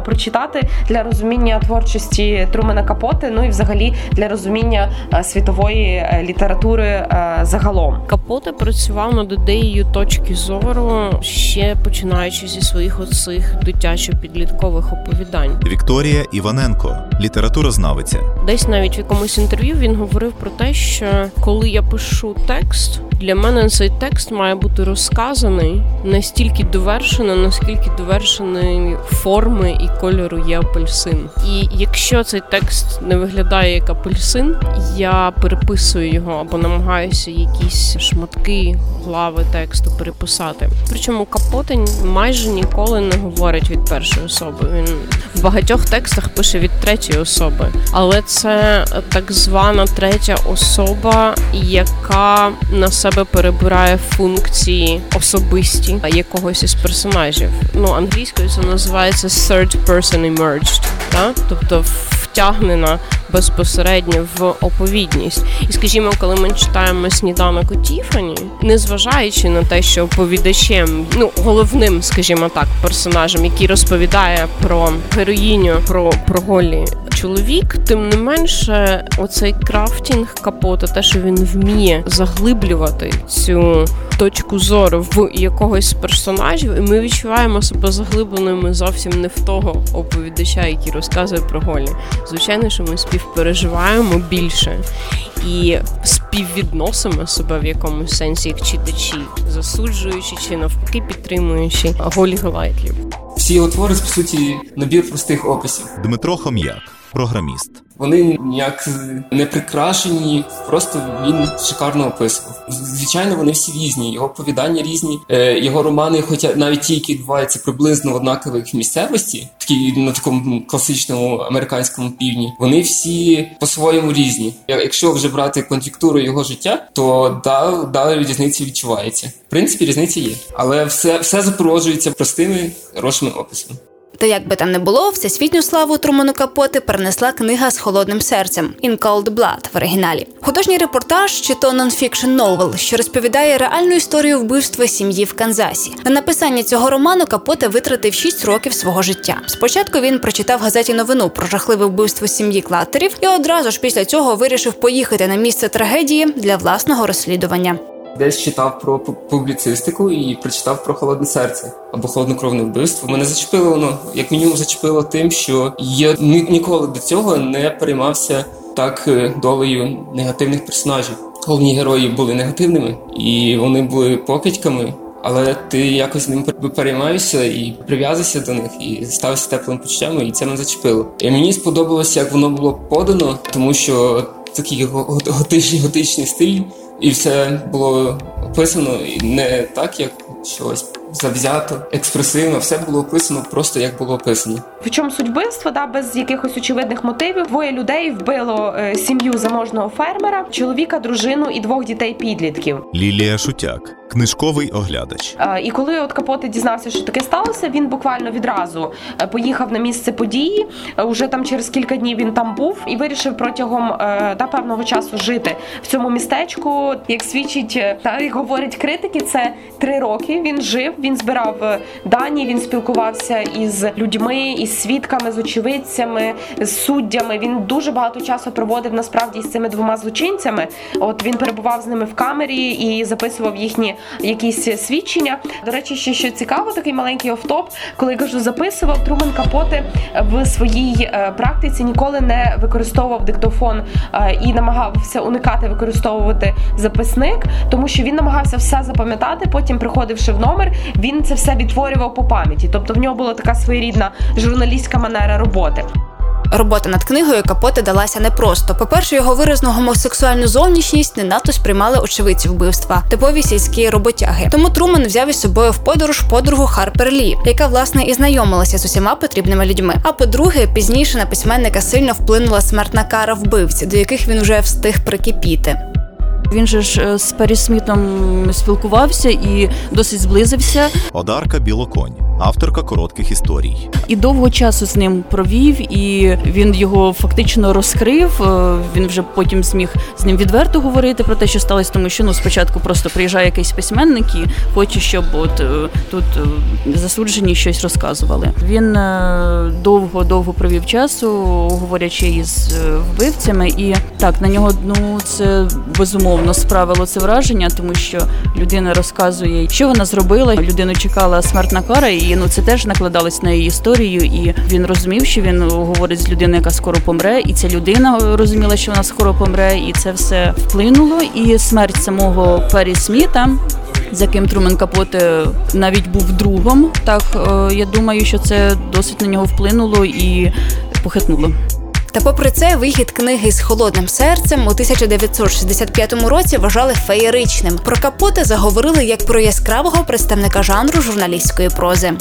прочитати для розуміння творчості Трумена Капоти, ну і взагалі для розуміння е, світової е, літератури е, загалом. Капоте працював над ідеєю точки зору ще починаючи зі своїх оцих дитячо-підліткових оповідань. Вікторія Іваненко, літературознавиця. Десь навіть в якомусь інтерв'ю він говорив про те, що коли я пишу текст, для мене цей текст має бути розказаний настільки довершено, наскільки довершений форми і кольору є апельсин. І якщо цей текст не виглядає як апельсин, я переписую його або намагаюся якісь шматки глави тексту переписати. Причому Капотень майже ніколи не говорить від першої особи. Він в багатьох текстах пише від третьої особи, але це так звана третя особа, яка на себе перебирає функції особисті якогось із персонажів. Ну англійською це називається third person emerged, та? тобто втягнена безпосередньо в оповідність. І скажімо, коли ми читаємо сніданок у Тіфані, незважаючи на те, що оповідачем, ну головним, скажімо так, персонажем, який розповідає про героїню, про, про голі чоловік, тим не менше, оцей крафтінг капота, те, що він вміє заглиблювати цю точку зору в якогось персонажів, і ми відчуваємо себе заглибленими зовсім не в того оповідача, який розказує про голі. Звичайно, що ми співпереживаємо більше і співвідносимо себе в якомусь сенсі як читачі, засуджуючи чи навпаки підтримуючи голі Галайтлів. Всі його твори, по суті, набір простих описів. Дмитро Хом'як, програміст. Вони ніяк не прикрашені, просто він шикарно описував. Звичайно, вони всі різні. Його оповідання різні. Е, Його романи, хоча навіть ті, які відбуваються приблизно в однакових місцевості, такі на такому класичному американському півдні, вони всі по-своєму різні. Якщо вже брати кон'юнктуру його життя, то да, да, різниця відчувається. В принципі, різниця є, але все, все запроваджується простими хорошими описами. Та як би там не було, всесвітню славу Труману Капоти перенесла книга з холодним серцем «In Cold Blood» в оригіналі. Художній репортаж чи то нонфікшн новел, що розповідає реальну історію вбивства сім'ї в Канзасі. На написання цього роману Капоте витратив 6 років свого життя. Спочатку він прочитав газеті новину про жахливе вбивство сім'ї Клаттерів і одразу ж після цього вирішив поїхати на місце трагедії для власного розслідування. Десь читав про пу- публіцистику і прочитав про холодне серце або холоднокровне вбивство. Мене зачепило воно, як мінімум, зачепило тим, що я ні- ніколи до цього не переймався так е, долею негативних персонажів. Головні герої були негативними і вони були покидьками. Але ти якось ним пер- переймаєшся і прив'язуєшся до них, і ставишся теплим почуттям, і це мене зачепило. І мені сподобалося, як воно було подано, тому що такий го- го- готичний, готичний стиль, і все було описано не так, як щось завзято, експресивно, все було описано просто як було описано. В чому суть вбивства, да, без якихось очевидних мотивів. Двоє людей вбило е, сім'ю заможного фермера, чоловіка, дружину і двох дітей підлітків. Лілія Шутяк, книжковий оглядач. Е, І коли от Капоте дізнався, що таке сталося, він буквально відразу е, поїхав на місце події. Е, Уже там через кілька днів він там був і вирішив протягом е, та певного часу жити в цьому містечку. Як свідчить та як говорять критики, це три роки. Він жив, він збирав е, дані, він спілкувався із людьми, із свідками, з очевидцями, з суддями. Він дуже багато часу проводив насправді з цими двома злочинцями. От він перебував з ними в камері і записував їхні якісь свідчення. До речі, ще що цікаво, такий маленький офтоп, коли я кажу, записував Трумен Капоте в своїй е, практиці ніколи не використовував диктофон е, і намагався уникати використовувати записник, тому що він намагався все запам'ятати. Потім, приходивши в номер, він це все відтворював по пам'яті. Тобто в нього була така своєрідна журналістська манера роботи. Робота над книгою Капоте далася непросто. По-перше, його виразну гомосексуальну зовнішність не надто сприймали очевидці вбивства, типові сільські роботяги. Тому Труман взяв із собою в подорож подругу Харпер Лі, яка власне і знайомилася з усіма потрібними людьми. А по-друге, пізніше на письменника сильно вплинула смертна кара вбивці, до яких він вже встиг прикипіти. Він же ж е, з Парі Смітом спілкувався і досить зблизився, Одарка Білоконь, авторка коротких історій. і довго часу з ним провів, і він його фактично розкрив. Е, Він вже потім зміг з ним відверто говорити про те, що сталося, тому що ну спочатку просто приїжджає якийсь письменник і хоче, щоб от е, тут засуджені щось розказували. Він довго довго провів часу, говорячи із вбивцями, і так на нього ну це безумовно справило це враження, тому що людина розказує, що вона зробила. Людину чекала смертна кара, і ну це теж накладалось на її історію. І він розумів, що він говорить з людиною, яка скоро помре, і ця людина розуміла, що вона скоро помре, і це все вплинуло. І смерть самого Пері Сміта. За ким Трумен Капоте навіть був другом, так е, я думаю, що це досить на нього вплинуло і похитнуло. Та попри це, вихід книги з холодним серцем у 1965 році вважали феєричним. Про капота заговорили як про яскравого представника жанру журналістської прози.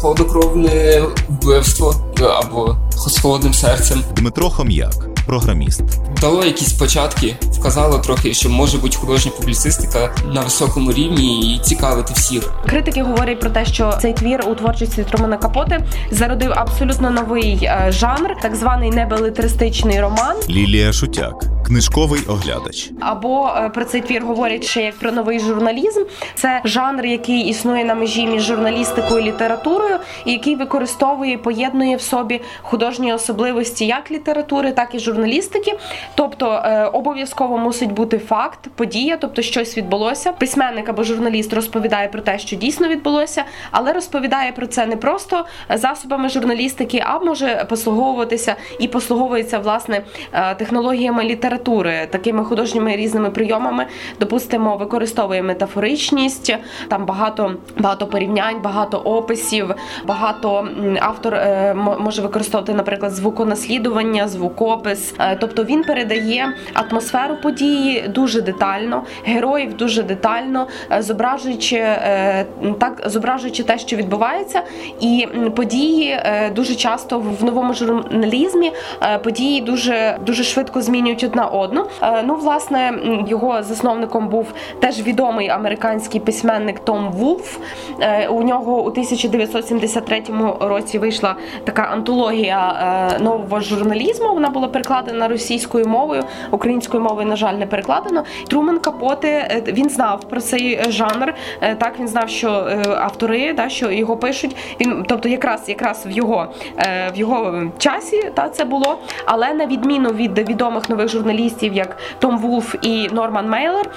Холоднокровне вбивство е, або з холодним серцем Дмитро Хом'як, програміст. дало якісь початки, вказало трохи, що може бути художня публіцистика на високому рівні і цікавити всіх. Критики говорять про те, що цей твір у творчості Трумана Капоти зародив абсолютно новий е, жанр, так званий небелетристичний роман. Лілія Шутяк, книжковий оглядач. Або е, про цей твір говорять ще як про новий журналізм. Це жанр, який існує на межі між журналістикою і літературою, і який використовує, поєднує в собі художні особливості як літератури, так і журналістики. Тобто е, обов'язково мусить бути факт, подія, тобто щось відбулося. Письменник або журналіст розповідає про те, що дійсно відбулося, але розповідає про це не просто засобами журналістики, а може послуговуватися і послуговується власне е, технологіями літератури, такими художніми різними прийомами. Допустимо, використовує метафоричність, там багато багато порівнянь, багато описів, багато автор е, може використовувати, наприклад, звуконаслідування, звукопис. Е, Тобто він передає атмосферу події дуже детально, героїв дуже детально, е, зображуючи так, зображуючи те, що відбувається, і події дуже часто в новому журналізмі події дуже дуже швидко змінюють одна одну. Е, Ну, власне, його засновником був теж відомий американський письменник Том Вулф. Е, У нього у 1973 році вийшла така антологія е, нового журналізму. Вона була перекладена російською мовою, українською мовою, на жаль, не перекладено. Трумен Капоте е, він знав про цей жанр. Так він знав, що автори, да, що його пишуть. Він, тобто, якраз якраз в його в його часі та це було. Але на відміну від відомих нових журналістів, як Том Вулф і Норман Мейлер,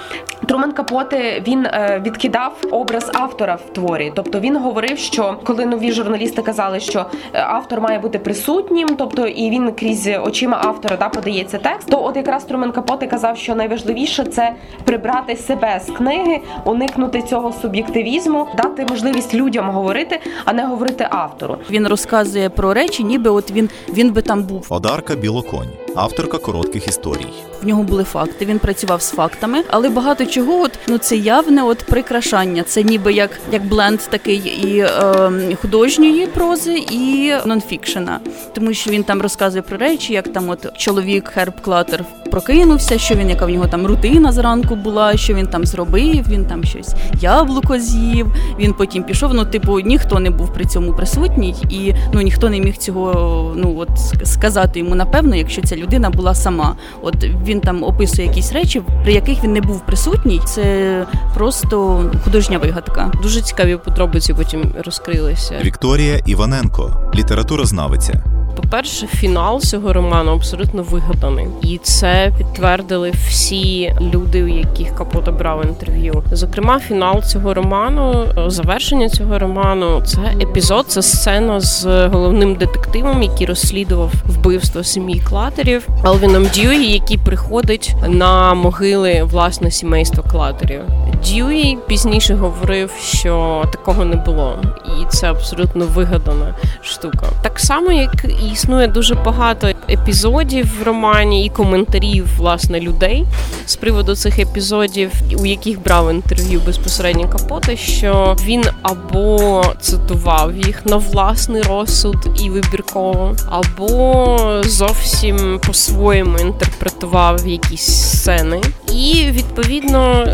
Трумен Капоте він е, відкидав образ автора в творі. Тобто він говорив, що коли нові журналісти казали, що е, автор має бути присутнім, тобто і він крізь очима автора да, подається текст, то от якраз Трумен Капоте казав, що найважливіше це прибрати себе з книги, уникнути цього суб'єктивізму, дати можливість людям говорити, а не говорити автору. Він розказує про речі, ніби от він, він би там був. Одарка Білоконь, авторка коротких історій. В нього були факти. Він працював з фактами, але багато чого, от ну це явне от прикрашання. Це ніби як як бленд такий і е, художньої прози, і нонфікшена. Тому що він там розказує про речі, як там от чоловік Херб Клатер прокинувся, що він, яка в нього там рутина зранку була, що він там зробив. Він там щось яблуко з'їв. Він потім пішов. Ну, типу, ніхто не був при цьому присутній, і ну ніхто не міг цього ну от сказати йому напевно, якщо ця людина була сама. От він там описує якісь речі, при яких він не був присутній. Це просто художня вигадка. Дуже цікаві подробиці потім розкрилися. Вікторія Іваненко, літературознавиця. По-перше, фінал цього роману абсолютно вигаданий, і це підтвердили всі люди, у яких Капота брав інтерв'ю. Зокрема, фінал цього роману, завершення цього роману, це епізод, це сцена з головним детективом, який розслідував вбивство сім'ї клатерів, Алвіном Дьюї, який приходить на могили власне сімейства клатерів. Дьюї пізніше говорив, що такого не було, і це абсолютно вигадана штука. Так само, як і існує дуже багато епізодів в романі і коментарів власне людей з приводу цих епізодів, у яких брав інтерв'ю безпосередньо Капота, що він або цитував їх на власний розсуд і вибірково, або зовсім по-своєму інтерпретував якісь сцени, і відповідно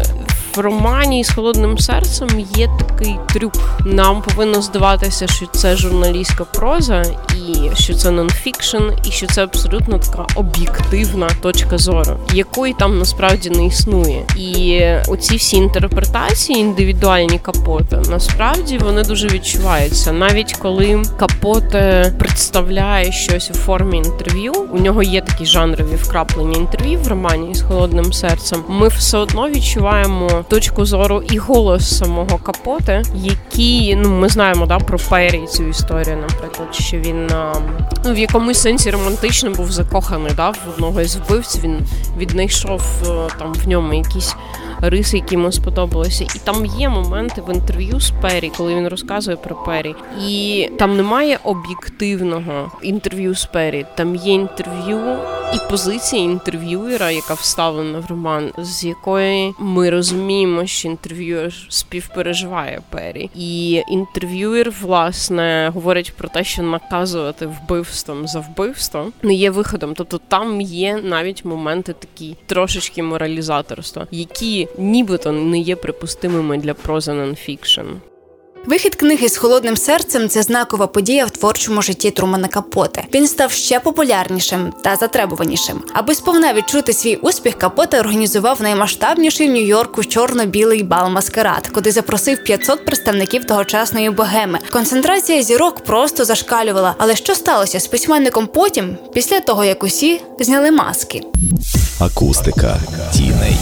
в романі з холодним серцем є такий трюк. Нам повинно здаватися, що це журналістська проза, і що це нонфікшн, і що це абсолютно така об'єктивна точка зору, якої там насправді не існує. І оці всі інтерпретації, індивідуальні капоти, насправді вони дуже відчуваються. Навіть коли капоте представляє щось у формі інтерв'ю, у нього є такі жанрові вкраплення інтерв'ю в романі з холодним серцем. Ми все одно відчуваємо точку зору і голос самого Капоте, який ну ми знаємо да про Пері цю історію, наприклад, що він ну в якомусь сенсі романтично був закоханий да, в одного із вбивців. Він віднайшов е, там в ньому якісь риси, які йому сподобалися. І там є моменти в інтерв'ю з Пері, коли він розказує про Пері. І там немає об'єктивного інтерв'ю з Пері. Там є інтерв'ю і позиція інтерв'юера, яка вставлена в роман, з якої ми розуміємо, що інтерв'юер співпереживає Пері. І інтерв'юер, власне, говорить про те, що наказувати вбивством за вбивство не є виходом. Тобто там є навіть моменти такі трошечки моралізаторства, які нібито не є припустимими для прози нонфікшн. Вихід книги з холодним серцем це знакова подія в творчому житті Трумана Капоте. Він став ще популярнішим та затребуванішим. Аби сповна відчути свій успіх, Капоте організував наймасштабніший в Нью-Йорку чорно-білий бал маскарад, куди запросив 500 представників тогочасної богеми. Концентрація зірок просто зашкалювала. Але що сталося з письменником потім, після того як усі зняли маски? Акустика тіней.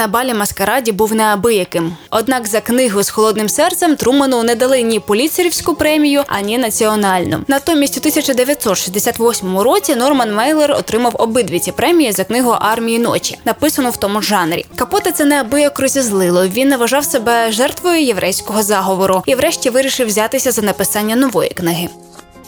На балі маскараді був неабияким. Однак за книгу з холодним серцем Труману не дали ні поліцерівську премію, ані національну. Натомість у 1968 році Норман Мейлер отримав обидві ці премії за книгу Армії ночі, написану в тому жанрі. Капоте це неабияк розізлило. Він не вважав себе жертвою єврейського заговору і, врешті, вирішив взятися за написання нової книги.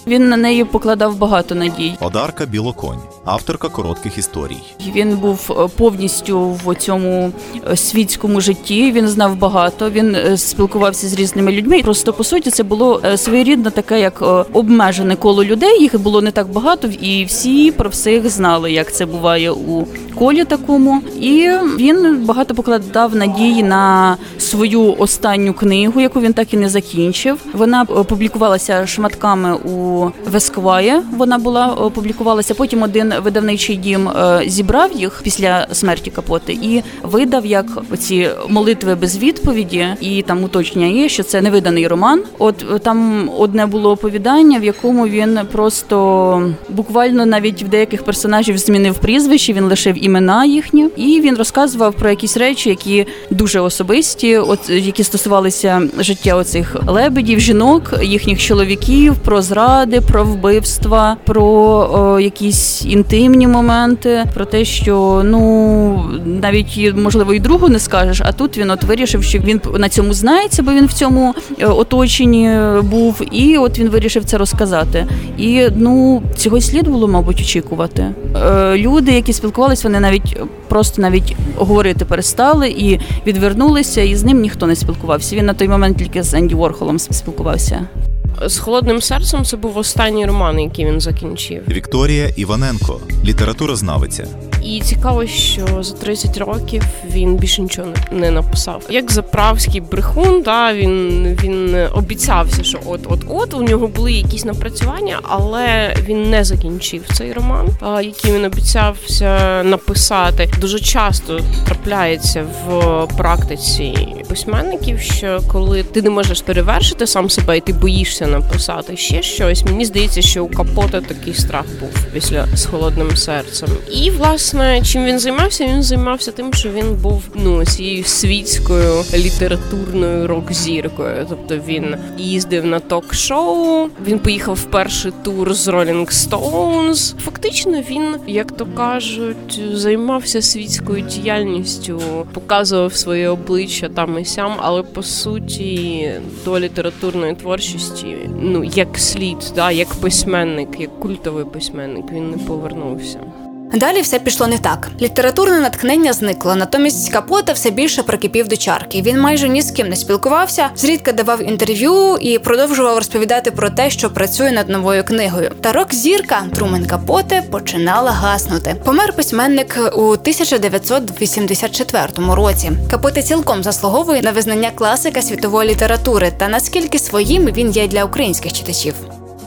Він на неї покладав багато надій. Одарка Білоконь, авторка коротких історій. Він був е, повністю в цьому е, світському житті. Він знав багато. Він е, спілкувався з різними людьми. Просто по суті, це було своєрідне таке, як обмежене коло людей. Їх було не так багато, і всі про всіх знали, як це буває у колі такому. І він багато покладав надії на свою останню книгу, яку він так і не закінчив. Вона публікувалася шматками у Вескває. Вона була е, публікувалася. Потім один видавничий дім е, зібрав їх після смерті Капоти і видав як оці молитви без відповіді. І там уточнення є, що це невиданий роман. От е, там одне було оповідання, в якому він просто буквально навіть в деяких персонажів змінив прізвище. Він лишив імена їхні, і він розказував про якісь речі, які дуже особисті, от які стосувалися життя оцих лебедів, жінок, їхніх чоловіків, про зради, про вбивства, про якісь інтимні моменти, про те, що ну навіть можливо і другу не скажеш. А тут він от вирішив, що він на цьому знається, бо він в цьому е, оточенні був, і от він вирішив це розказати. І ну цього слід було, мабуть, очікувати. Е, Люди, які спілкувалися, вони навіть просто навіть говорити перестали і відвернулися, і з ним ніхто не спілкувався. Він на той момент тільки з Енді Ворхолом спілкувався. З холодним серцем це був останній роман, який він закінчив. Вікторія Іваненко, літературознавиця. І цікаво, що за 30 років він більше нічого не- написав. Як заправський брехун, та він, він обіцявся, що от от от у нього були якісь напрацювання, але він не закінчив цей роман, який він обіцявся написати. Дуже часто трапляється в практиці письменників, що коли ти не можеш перевершити сам себе, і ти боїшся написати ще щось. Мені здається, що у Капота такий страх був після з холодним серцем. І власне, чим він займався? Він займався тим, що він був ну цією світською літературною рок-зіркою. Тобто він їздив на ток-шоу, він поїхав в перший тур з Rolling Stones. Фактично, він, як то кажуть, займався світською діяльністю, показував своє обличчя там і сям, але по суті до літературної творчості, ну як слід, да, як письменник, як культовий письменник, він не повернувся. Далі все пішло не так. Літературне натхнення зникло, натомість Капота все більше прикипів до чарки. Він майже ні з ким не спілкувався, зрідка давав інтерв'ю і продовжував розповідати про те, що працює над новою книгою. Та рок-зірка Трумен Капоте починала гаснути. Помер письменник у 1984 році. Капоте цілком заслуговує на визнання класика світової літератури та наскільки своїм він є для українських читачів.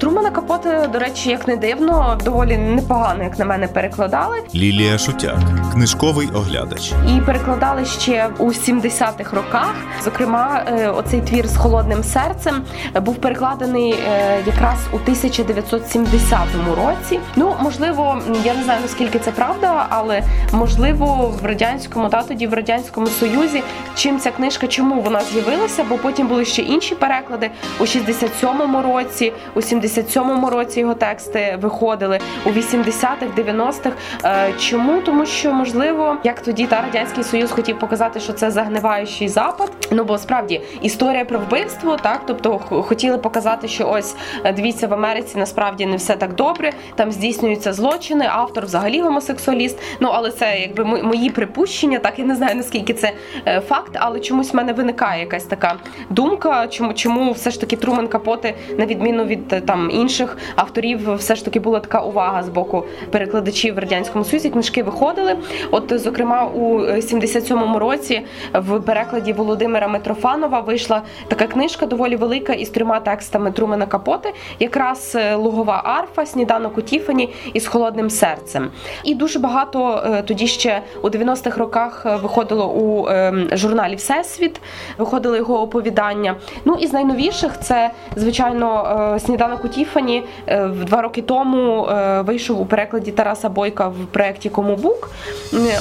Трумана Капоте, до речі, як не дивно, доволі непогано, як на мене, перекладали. Лілія Шутяк, книжковий оглядач. І перекладали ще у 70-х роках. Зокрема, е, оцей твір з холодним серцем був перекладений е, якраз у 1970 році. Ну, можливо, я не знаю наскільки це правда, але можливо в радянському та тоді в радянському союзі чим ця книжка, чому вона з'явилася? Бо потім були ще інші переклади у 67-му році, у 77-му році його тексти виходили у 80-х, 90-х. Е, Чому? Тому що можливо, як тоді та радянський союз хотів показати, що це загниваючий запад. Ну бо справді історія про вбивство, так тобто хотіли показати, що ось е, дивіться в Америці насправді не все так добре. Там здійснюються злочини. Автор взагалі гомосексуаліст. Ну але це якби мо- мої припущення. Так я не знаю наскільки це е, факт, але чомусь в мене виникає якась така думка, чому чому все ж таки Трумен Капоте, на відміну від е, там інших авторів все ж таки була така увага з боку перекладачів в радянському Союзі. Книжки виходили. От, зокрема, у 77-му році в перекладі Володимира Митрофанова вийшла така книжка, доволі велика, із трьома текстами Трумена Капоти, якраз е, лугова арфа, сніданок у Тіфані із холодним серцем. І дуже багато е, тоді ще у 90-х роках е, виходило у ем, журналі Всесвіт, виходили його оповідання. Ну і з найновіших це звичайно сніданок у Тіфані в два роки тому вийшов у перекладі Тараса Бойка в проєкті Комубук.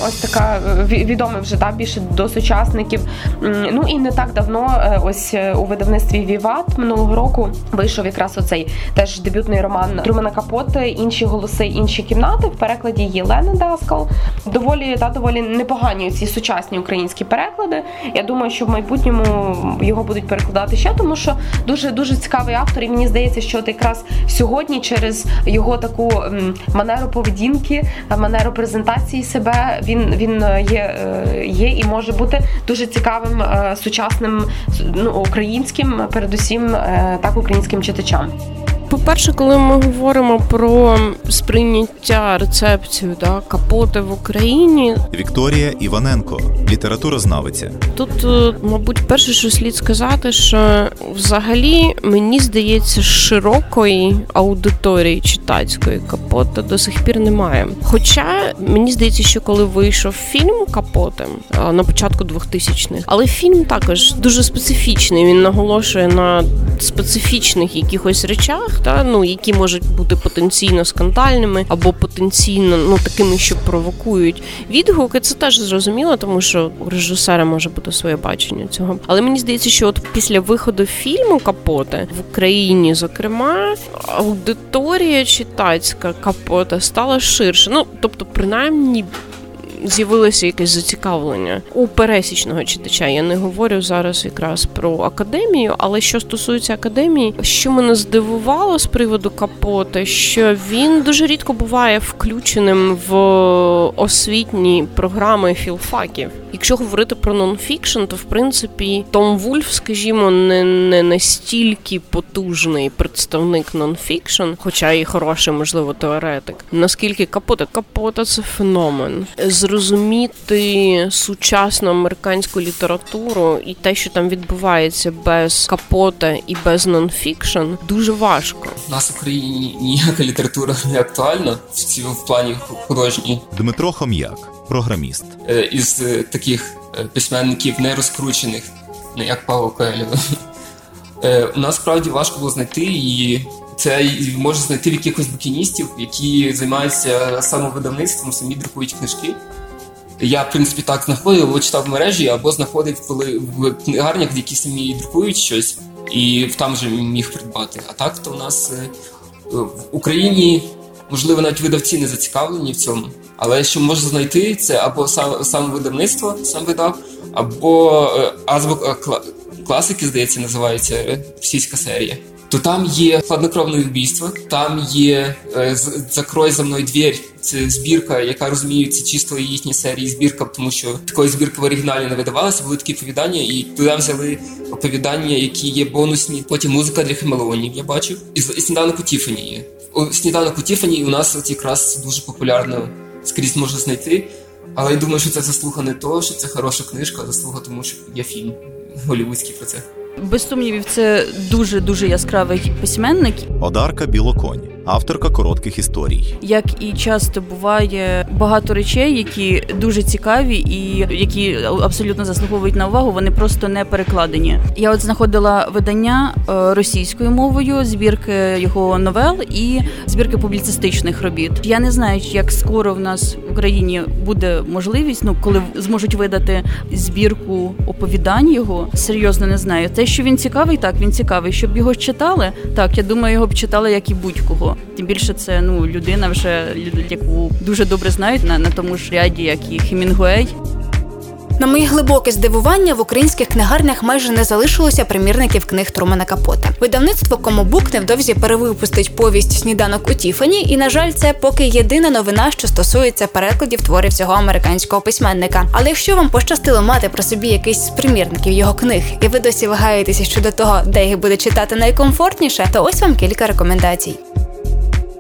Ось така відома вже та більше до сучасників. Ну і не так давно, ось у видавництві Віват минулого року вийшов якраз оцей теж дебютний роман Трумена Капоти, інші голоси, інші кімнати в перекладі Єлени Даскал. Доволі та доволі непогані ці сучасні українські переклади. Я думаю, що в майбутньому його будуть перекладати ще, тому що дуже дуже цікавий автор, і мені здається, що от якраз сьогодні через його таку манеру поведінки, манеру презентації себе він він є, е, є і може бути дуже цікавим е, сучасним ну, українським, передусім е, так українським читачам. По-перше, коли ми говоримо про сприйняття рецепцію да, капоти в Україні, Вікторія Іваненко, літературознавиця. Тут, е, мабуть, перше, що слід сказати, що взагалі мені здається, широкої аудиторії читацької капоти до сих пір немає. Хоча мені здається, що коли вийшов фільм Капоти на початку 2000-х, але фільм також дуже специфічний. Він наголошує на специфічних якихось речах та ну які можуть бути потенційно скандальними або потенційно ну такими, що провокують відгуки. Це теж зрозуміло, тому що у режисера може бути своє бачення цього. Але мені здається, що от після виходу фільму Капоти в Україні, зокрема, аудиторія читацька капота стала ширше. Ну тобто, принаймні з'явилося якесь зацікавлення у пересічного читача. Я не говорю зараз якраз про академію, але що стосується академії, що мене здивувало з приводу капоти, що він дуже рідко буває включеним в освітні програми філфаків. Якщо говорити про нонфікшн, то в принципі Том Вульф, скажімо, не не настільки потужний представник нонфікшн, хоча і хороший, можливо, теоретик. Наскільки капота капота це феномен. Зрозуміти сучасну американську літературу і те, що там відбувається без капота і без нонфікшн, дуже важко. У нас в Україні ніяка література не актуальна в в плані художній. Дмитро Хом'як, програміст е, із е, таких е, письменників не розкручених, не як Павло Коелho. У нас справді важко було знайти і це може знайти в якихось букіністів, які займаються самовидавництвом, самі друкують книжки. Я, в принципі, так знаходив, або читав в мережі, або знаходив коли в книгарнях, які самі друкують щось, і там же міг придбати. А так то у нас в Україні можливо навіть видавці не зацікавлені в цьому. Але що можна знайти, це або сам сам видавництво, сам видав, або е, азбука класики, здається, називається е, російська серія. То там є хладнокровне вбійство, там є е, закрой за мною двір. Це збірка, яка розуміється чисто їхні серії збірка, тому що такої збірки в оригіналі не видавалося, були такі оповідання, і туди взяли оповідання, які є бонусні. Потім музика для хемелеонів, я бачив. І сніданок у Тіфані є. Сніданок у Тіфані у нас от якраз дуже популярно скрізь можна знайти. Але я думаю, що це заслуга не того, що це хороша книжка, а заслуга тому, що є фільм голівудський про це. Без сумнівів, це дуже дуже яскравий письменник. Одарка Білоконь авторка коротких історій. Як і часто буває багато речей, які дуже цікаві і які абсолютно заслуговують на увагу, вони просто не перекладені. Я от знаходила видання е, російською мовою, збірки його новел і збірки публіцистичних робіт. Я не знаю, як скоро в нас в Україні буде можливість, ну коли зможуть видати збірку оповідань його. Серйозно не знаю. Те, що він цікавий, так він цікавий. Щоб його читали, так я думаю, його б читали як і будь-кого. Тим більше це ну людина, вже яку дуже добре знають на, на тому ж ряді, як і Хемінгуей. На моє глибоке здивування в українських книгарнях майже не залишилося примірників книг Трумана Капота. Видавництво Комобук невдовзі перевипустить повість Сніданок у Тіфані, і на жаль, це поки єдина новина, що стосується перекладів творів цього американського письменника. Але якщо вам пощастило мати при собі якийсь з примірників його книг, і ви досі вагаєтеся щодо того, де їх буде читати найкомфортніше, то ось вам кілька рекомендацій.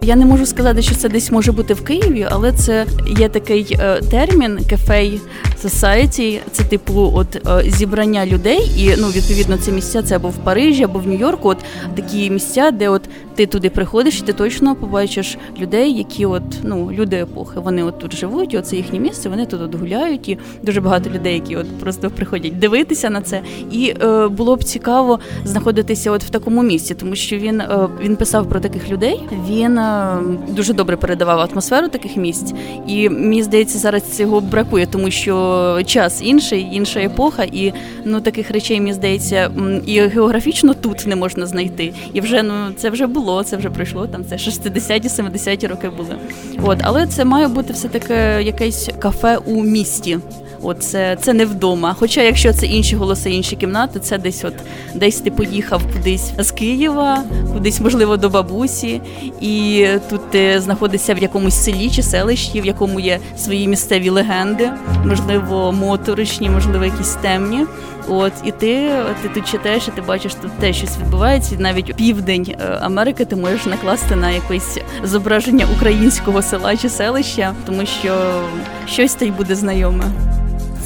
Я не можу сказати, що це десь може бути в Києві, але це є такий е, термін кафей Society, Це типу, от е, зібрання людей, і ну відповідно це місця це або в Парижі, або в Нью-Йорку. От такі місця, де от ти туди приходиш, і ти точно побачиш людей, які от ну люди епохи. Вони от тут живуть, і оце їхнє місце. Вони тут от гуляють. І дуже багато людей, які от просто приходять дивитися на це. І е, було б цікаво знаходитися от в такому місці, тому що він е, він писав про таких людей. Він е, дуже добре передавав атмосферу таких місць, і мені здається, зараз цього бракує, тому що час інший, інша епоха, і ну таких речей мені здається, і географічно тут не можна знайти. І вже ну це вже було це вже пройшло. Там це 60-ті, 70-ті роки були. От, але це має бути все таке якесь кафе у місті. От це, це не вдома. Хоча, якщо це інші голоси, інші кімнати, це десь, от десь ти поїхав кудись з Києва, кудись, можливо, до бабусі, і тут ти знаходишся в якомусь селі чи селищі, в якому є свої місцеві легенди, можливо, моторичні, можливо, якісь темні. От і ти ти тут читаєш, і ти бачиш тут те, щось відбувається. І навіть південь е, Америки ти можеш накласти на якесь зображення українського села чи селища, тому що щось та й буде знайоме.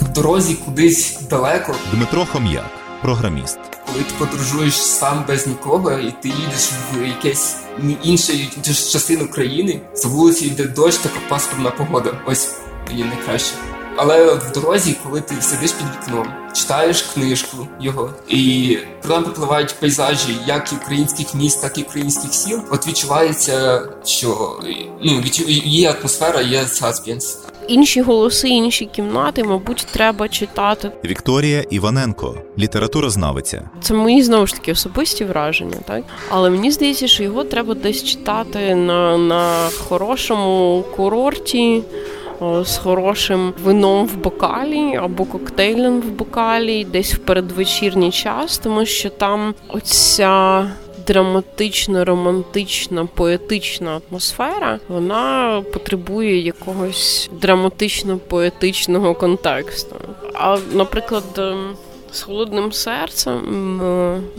В дорозі кудись далеко. Дмитро Хом'як, програміст. Коли ти подорожуєш сам без нікого, і ти їдеш в якесь іншу частину країни, за вулиці йде дощ, така паспортна погода. Ось мені найкраще. Але в дорозі, коли ти сидиш під вікном, читаєш книжку його, і про нам попливають пейзажі, як українських міст, так і українських сіл. От відчувається, що ну є атмосфера, є саспенс. Інші голоси, інші кімнати, мабуть, треба читати. Вікторія Іваненко, літературознавиця. Це мої знову ж таки особисті враження, так але мені здається, що його треба десь читати на, на хорошому курорті з хорошим вином в бокалі або коктейлем в бокалі, десь в передвечірній час, тому що там оця. Драматична, романтична, поетична атмосфера, вона потребує якогось драматично-поетичного контексту. А, наприклад, ем, з холодним серцем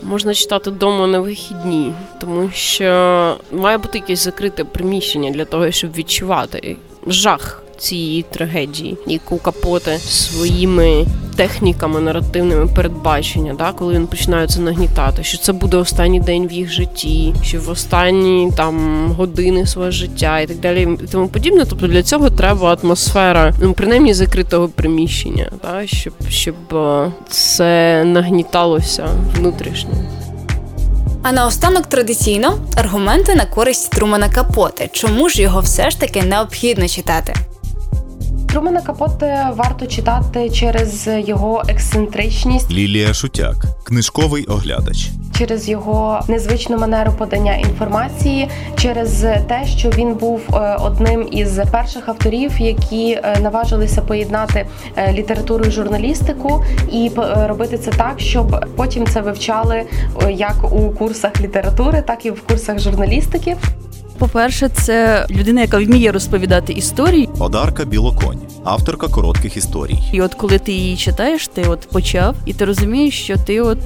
можна читати вдома на вихідні, тому що має бути якесь закрите приміщення для того, щоб відчувати жах цієї трагедії, яку капоте своїми техніками наративними передбачення, да, коли він починає це нагнітати, що це буде останній день в їх житті, що в останні там години свого життя і так далі, і тому подібне. Тобто для цього треба атмосфера, ну принаймні закритого приміщення, да, щоб щоб е, це нагніталося внутрішньо. А наостанок традиційно аргументи на користь Трумана Капоти. Чому ж його все ж таки необхідно читати? Трумана Капоте варто читати через його ексцентричність. Лілія Шутяк, книжковий оглядач. Через його незвичну манеру подання інформації, через те, що він був е, одним із перших авторів, які е, наважилися поєднати е, літературу і журналістику, і робити це так, щоб потім це вивчали як у курсах літератури, так і в курсах журналістики. По-перше, це людина, яка вміє розповідати історії. Одарка Білоконь, авторка коротких історій. І от коли ти її читаєш, ти от почав, і ти розумієш, що ти от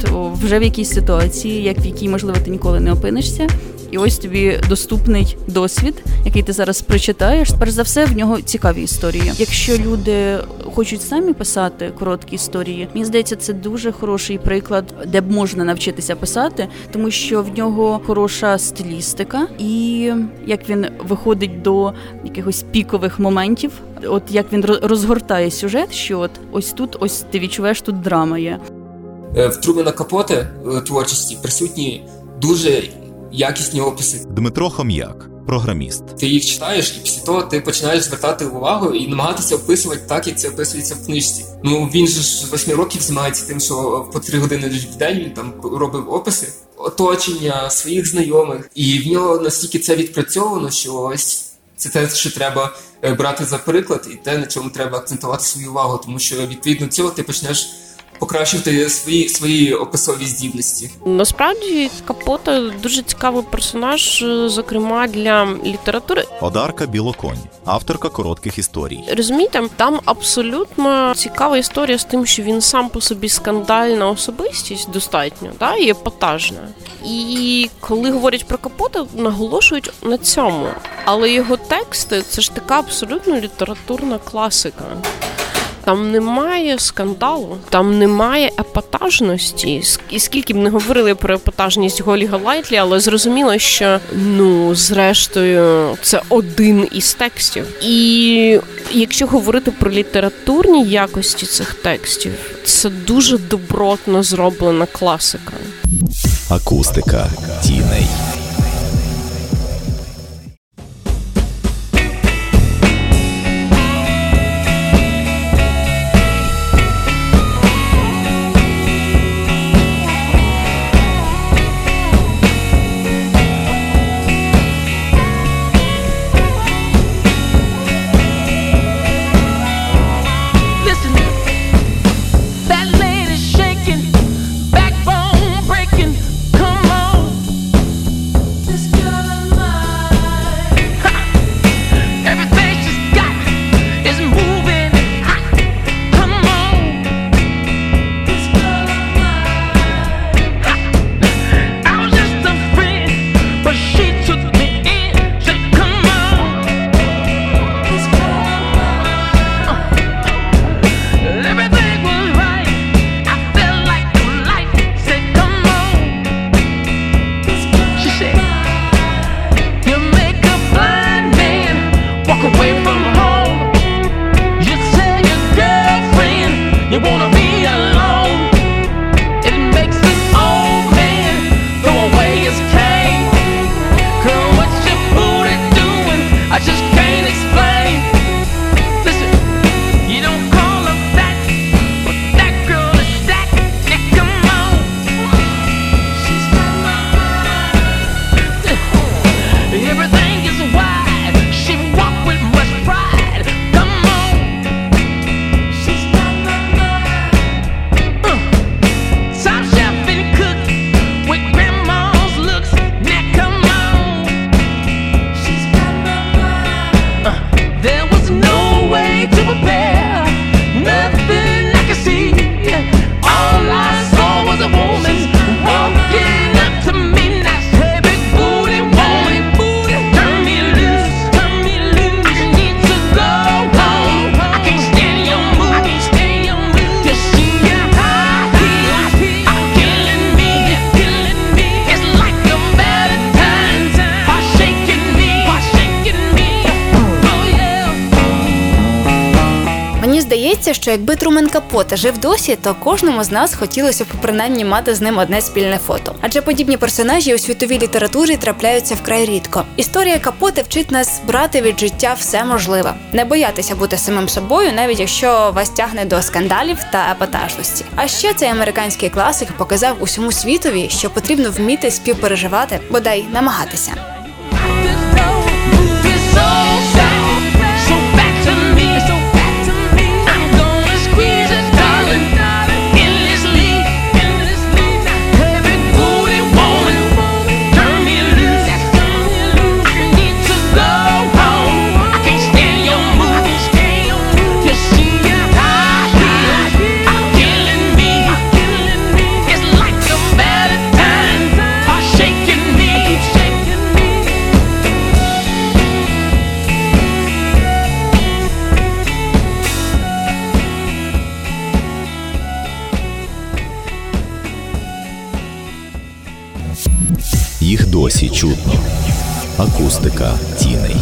вже в якійсь ситуації, як в якій можливо ти ніколи не опинишся. І ось тобі доступний досвід, який ти зараз прочитаєш. Перш за все, в нього цікаві історії. Якщо люди хочуть самі писати короткі історії, мені здається, це дуже хороший приклад, де б можна навчитися писати, тому що в нього хороша стилістика, і як він виходить до якихось пікових моментів. От як він розгортає сюжет, що от ось тут, ось ти відчуваєш тут драма є. Е, в Трумена Капоте творчості присутні дуже якісні описи. Дмитро Хом'як, програміст. Ти їх читаєш, і після того ти починаєш звертати увагу і намагатися описувати так, як це описується в книжці. Ну він же ж з восьми років займається тим, що по три години в день він там робив описи, оточення своїх знайомих, і в нього настільки це відпрацьовано, що ось це те, що треба е, брати за приклад, і те, на чому треба акцентувати свою увагу, тому що відповідно цього ти почнеш покращити свої свої описові здібності. Насправді Капота дуже цікавий персонаж, е, зокрема для літератури. Одарка Білоконь, авторка коротких історій. Розумієте, там абсолютно цікава історія з тим, що він сам по собі скандальна особистість достатньо, да, і епатажна. І коли говорять про Капота, наголошують на цьому. Але його тексти це ж така абсолютно літературна класика. Там немає скандалу, там немає епатажності. І скільки б не говорили про епатажність Голіга Лайтлі, але зрозуміло, що ну зрештою це один із текстів. І якщо говорити про літературні якості цих текстів, це дуже добротно зроблена класика. Акустика тіней. Якби Трумен Капоте жив досі, то кожному з нас хотілося б принаймні мати з ним одне спільне фото. Адже подібні персонажі у світовій літературі трапляються вкрай рідко. Історія Капоте вчить нас брати від життя все можливе, не боятися бути самим собою, навіть якщо вас тягне до скандалів та епатажності. А ще цей американський класик показав усьому світові, що потрібно вміти співпереживати, бодай намагатися. Чутно. Акустика тіней.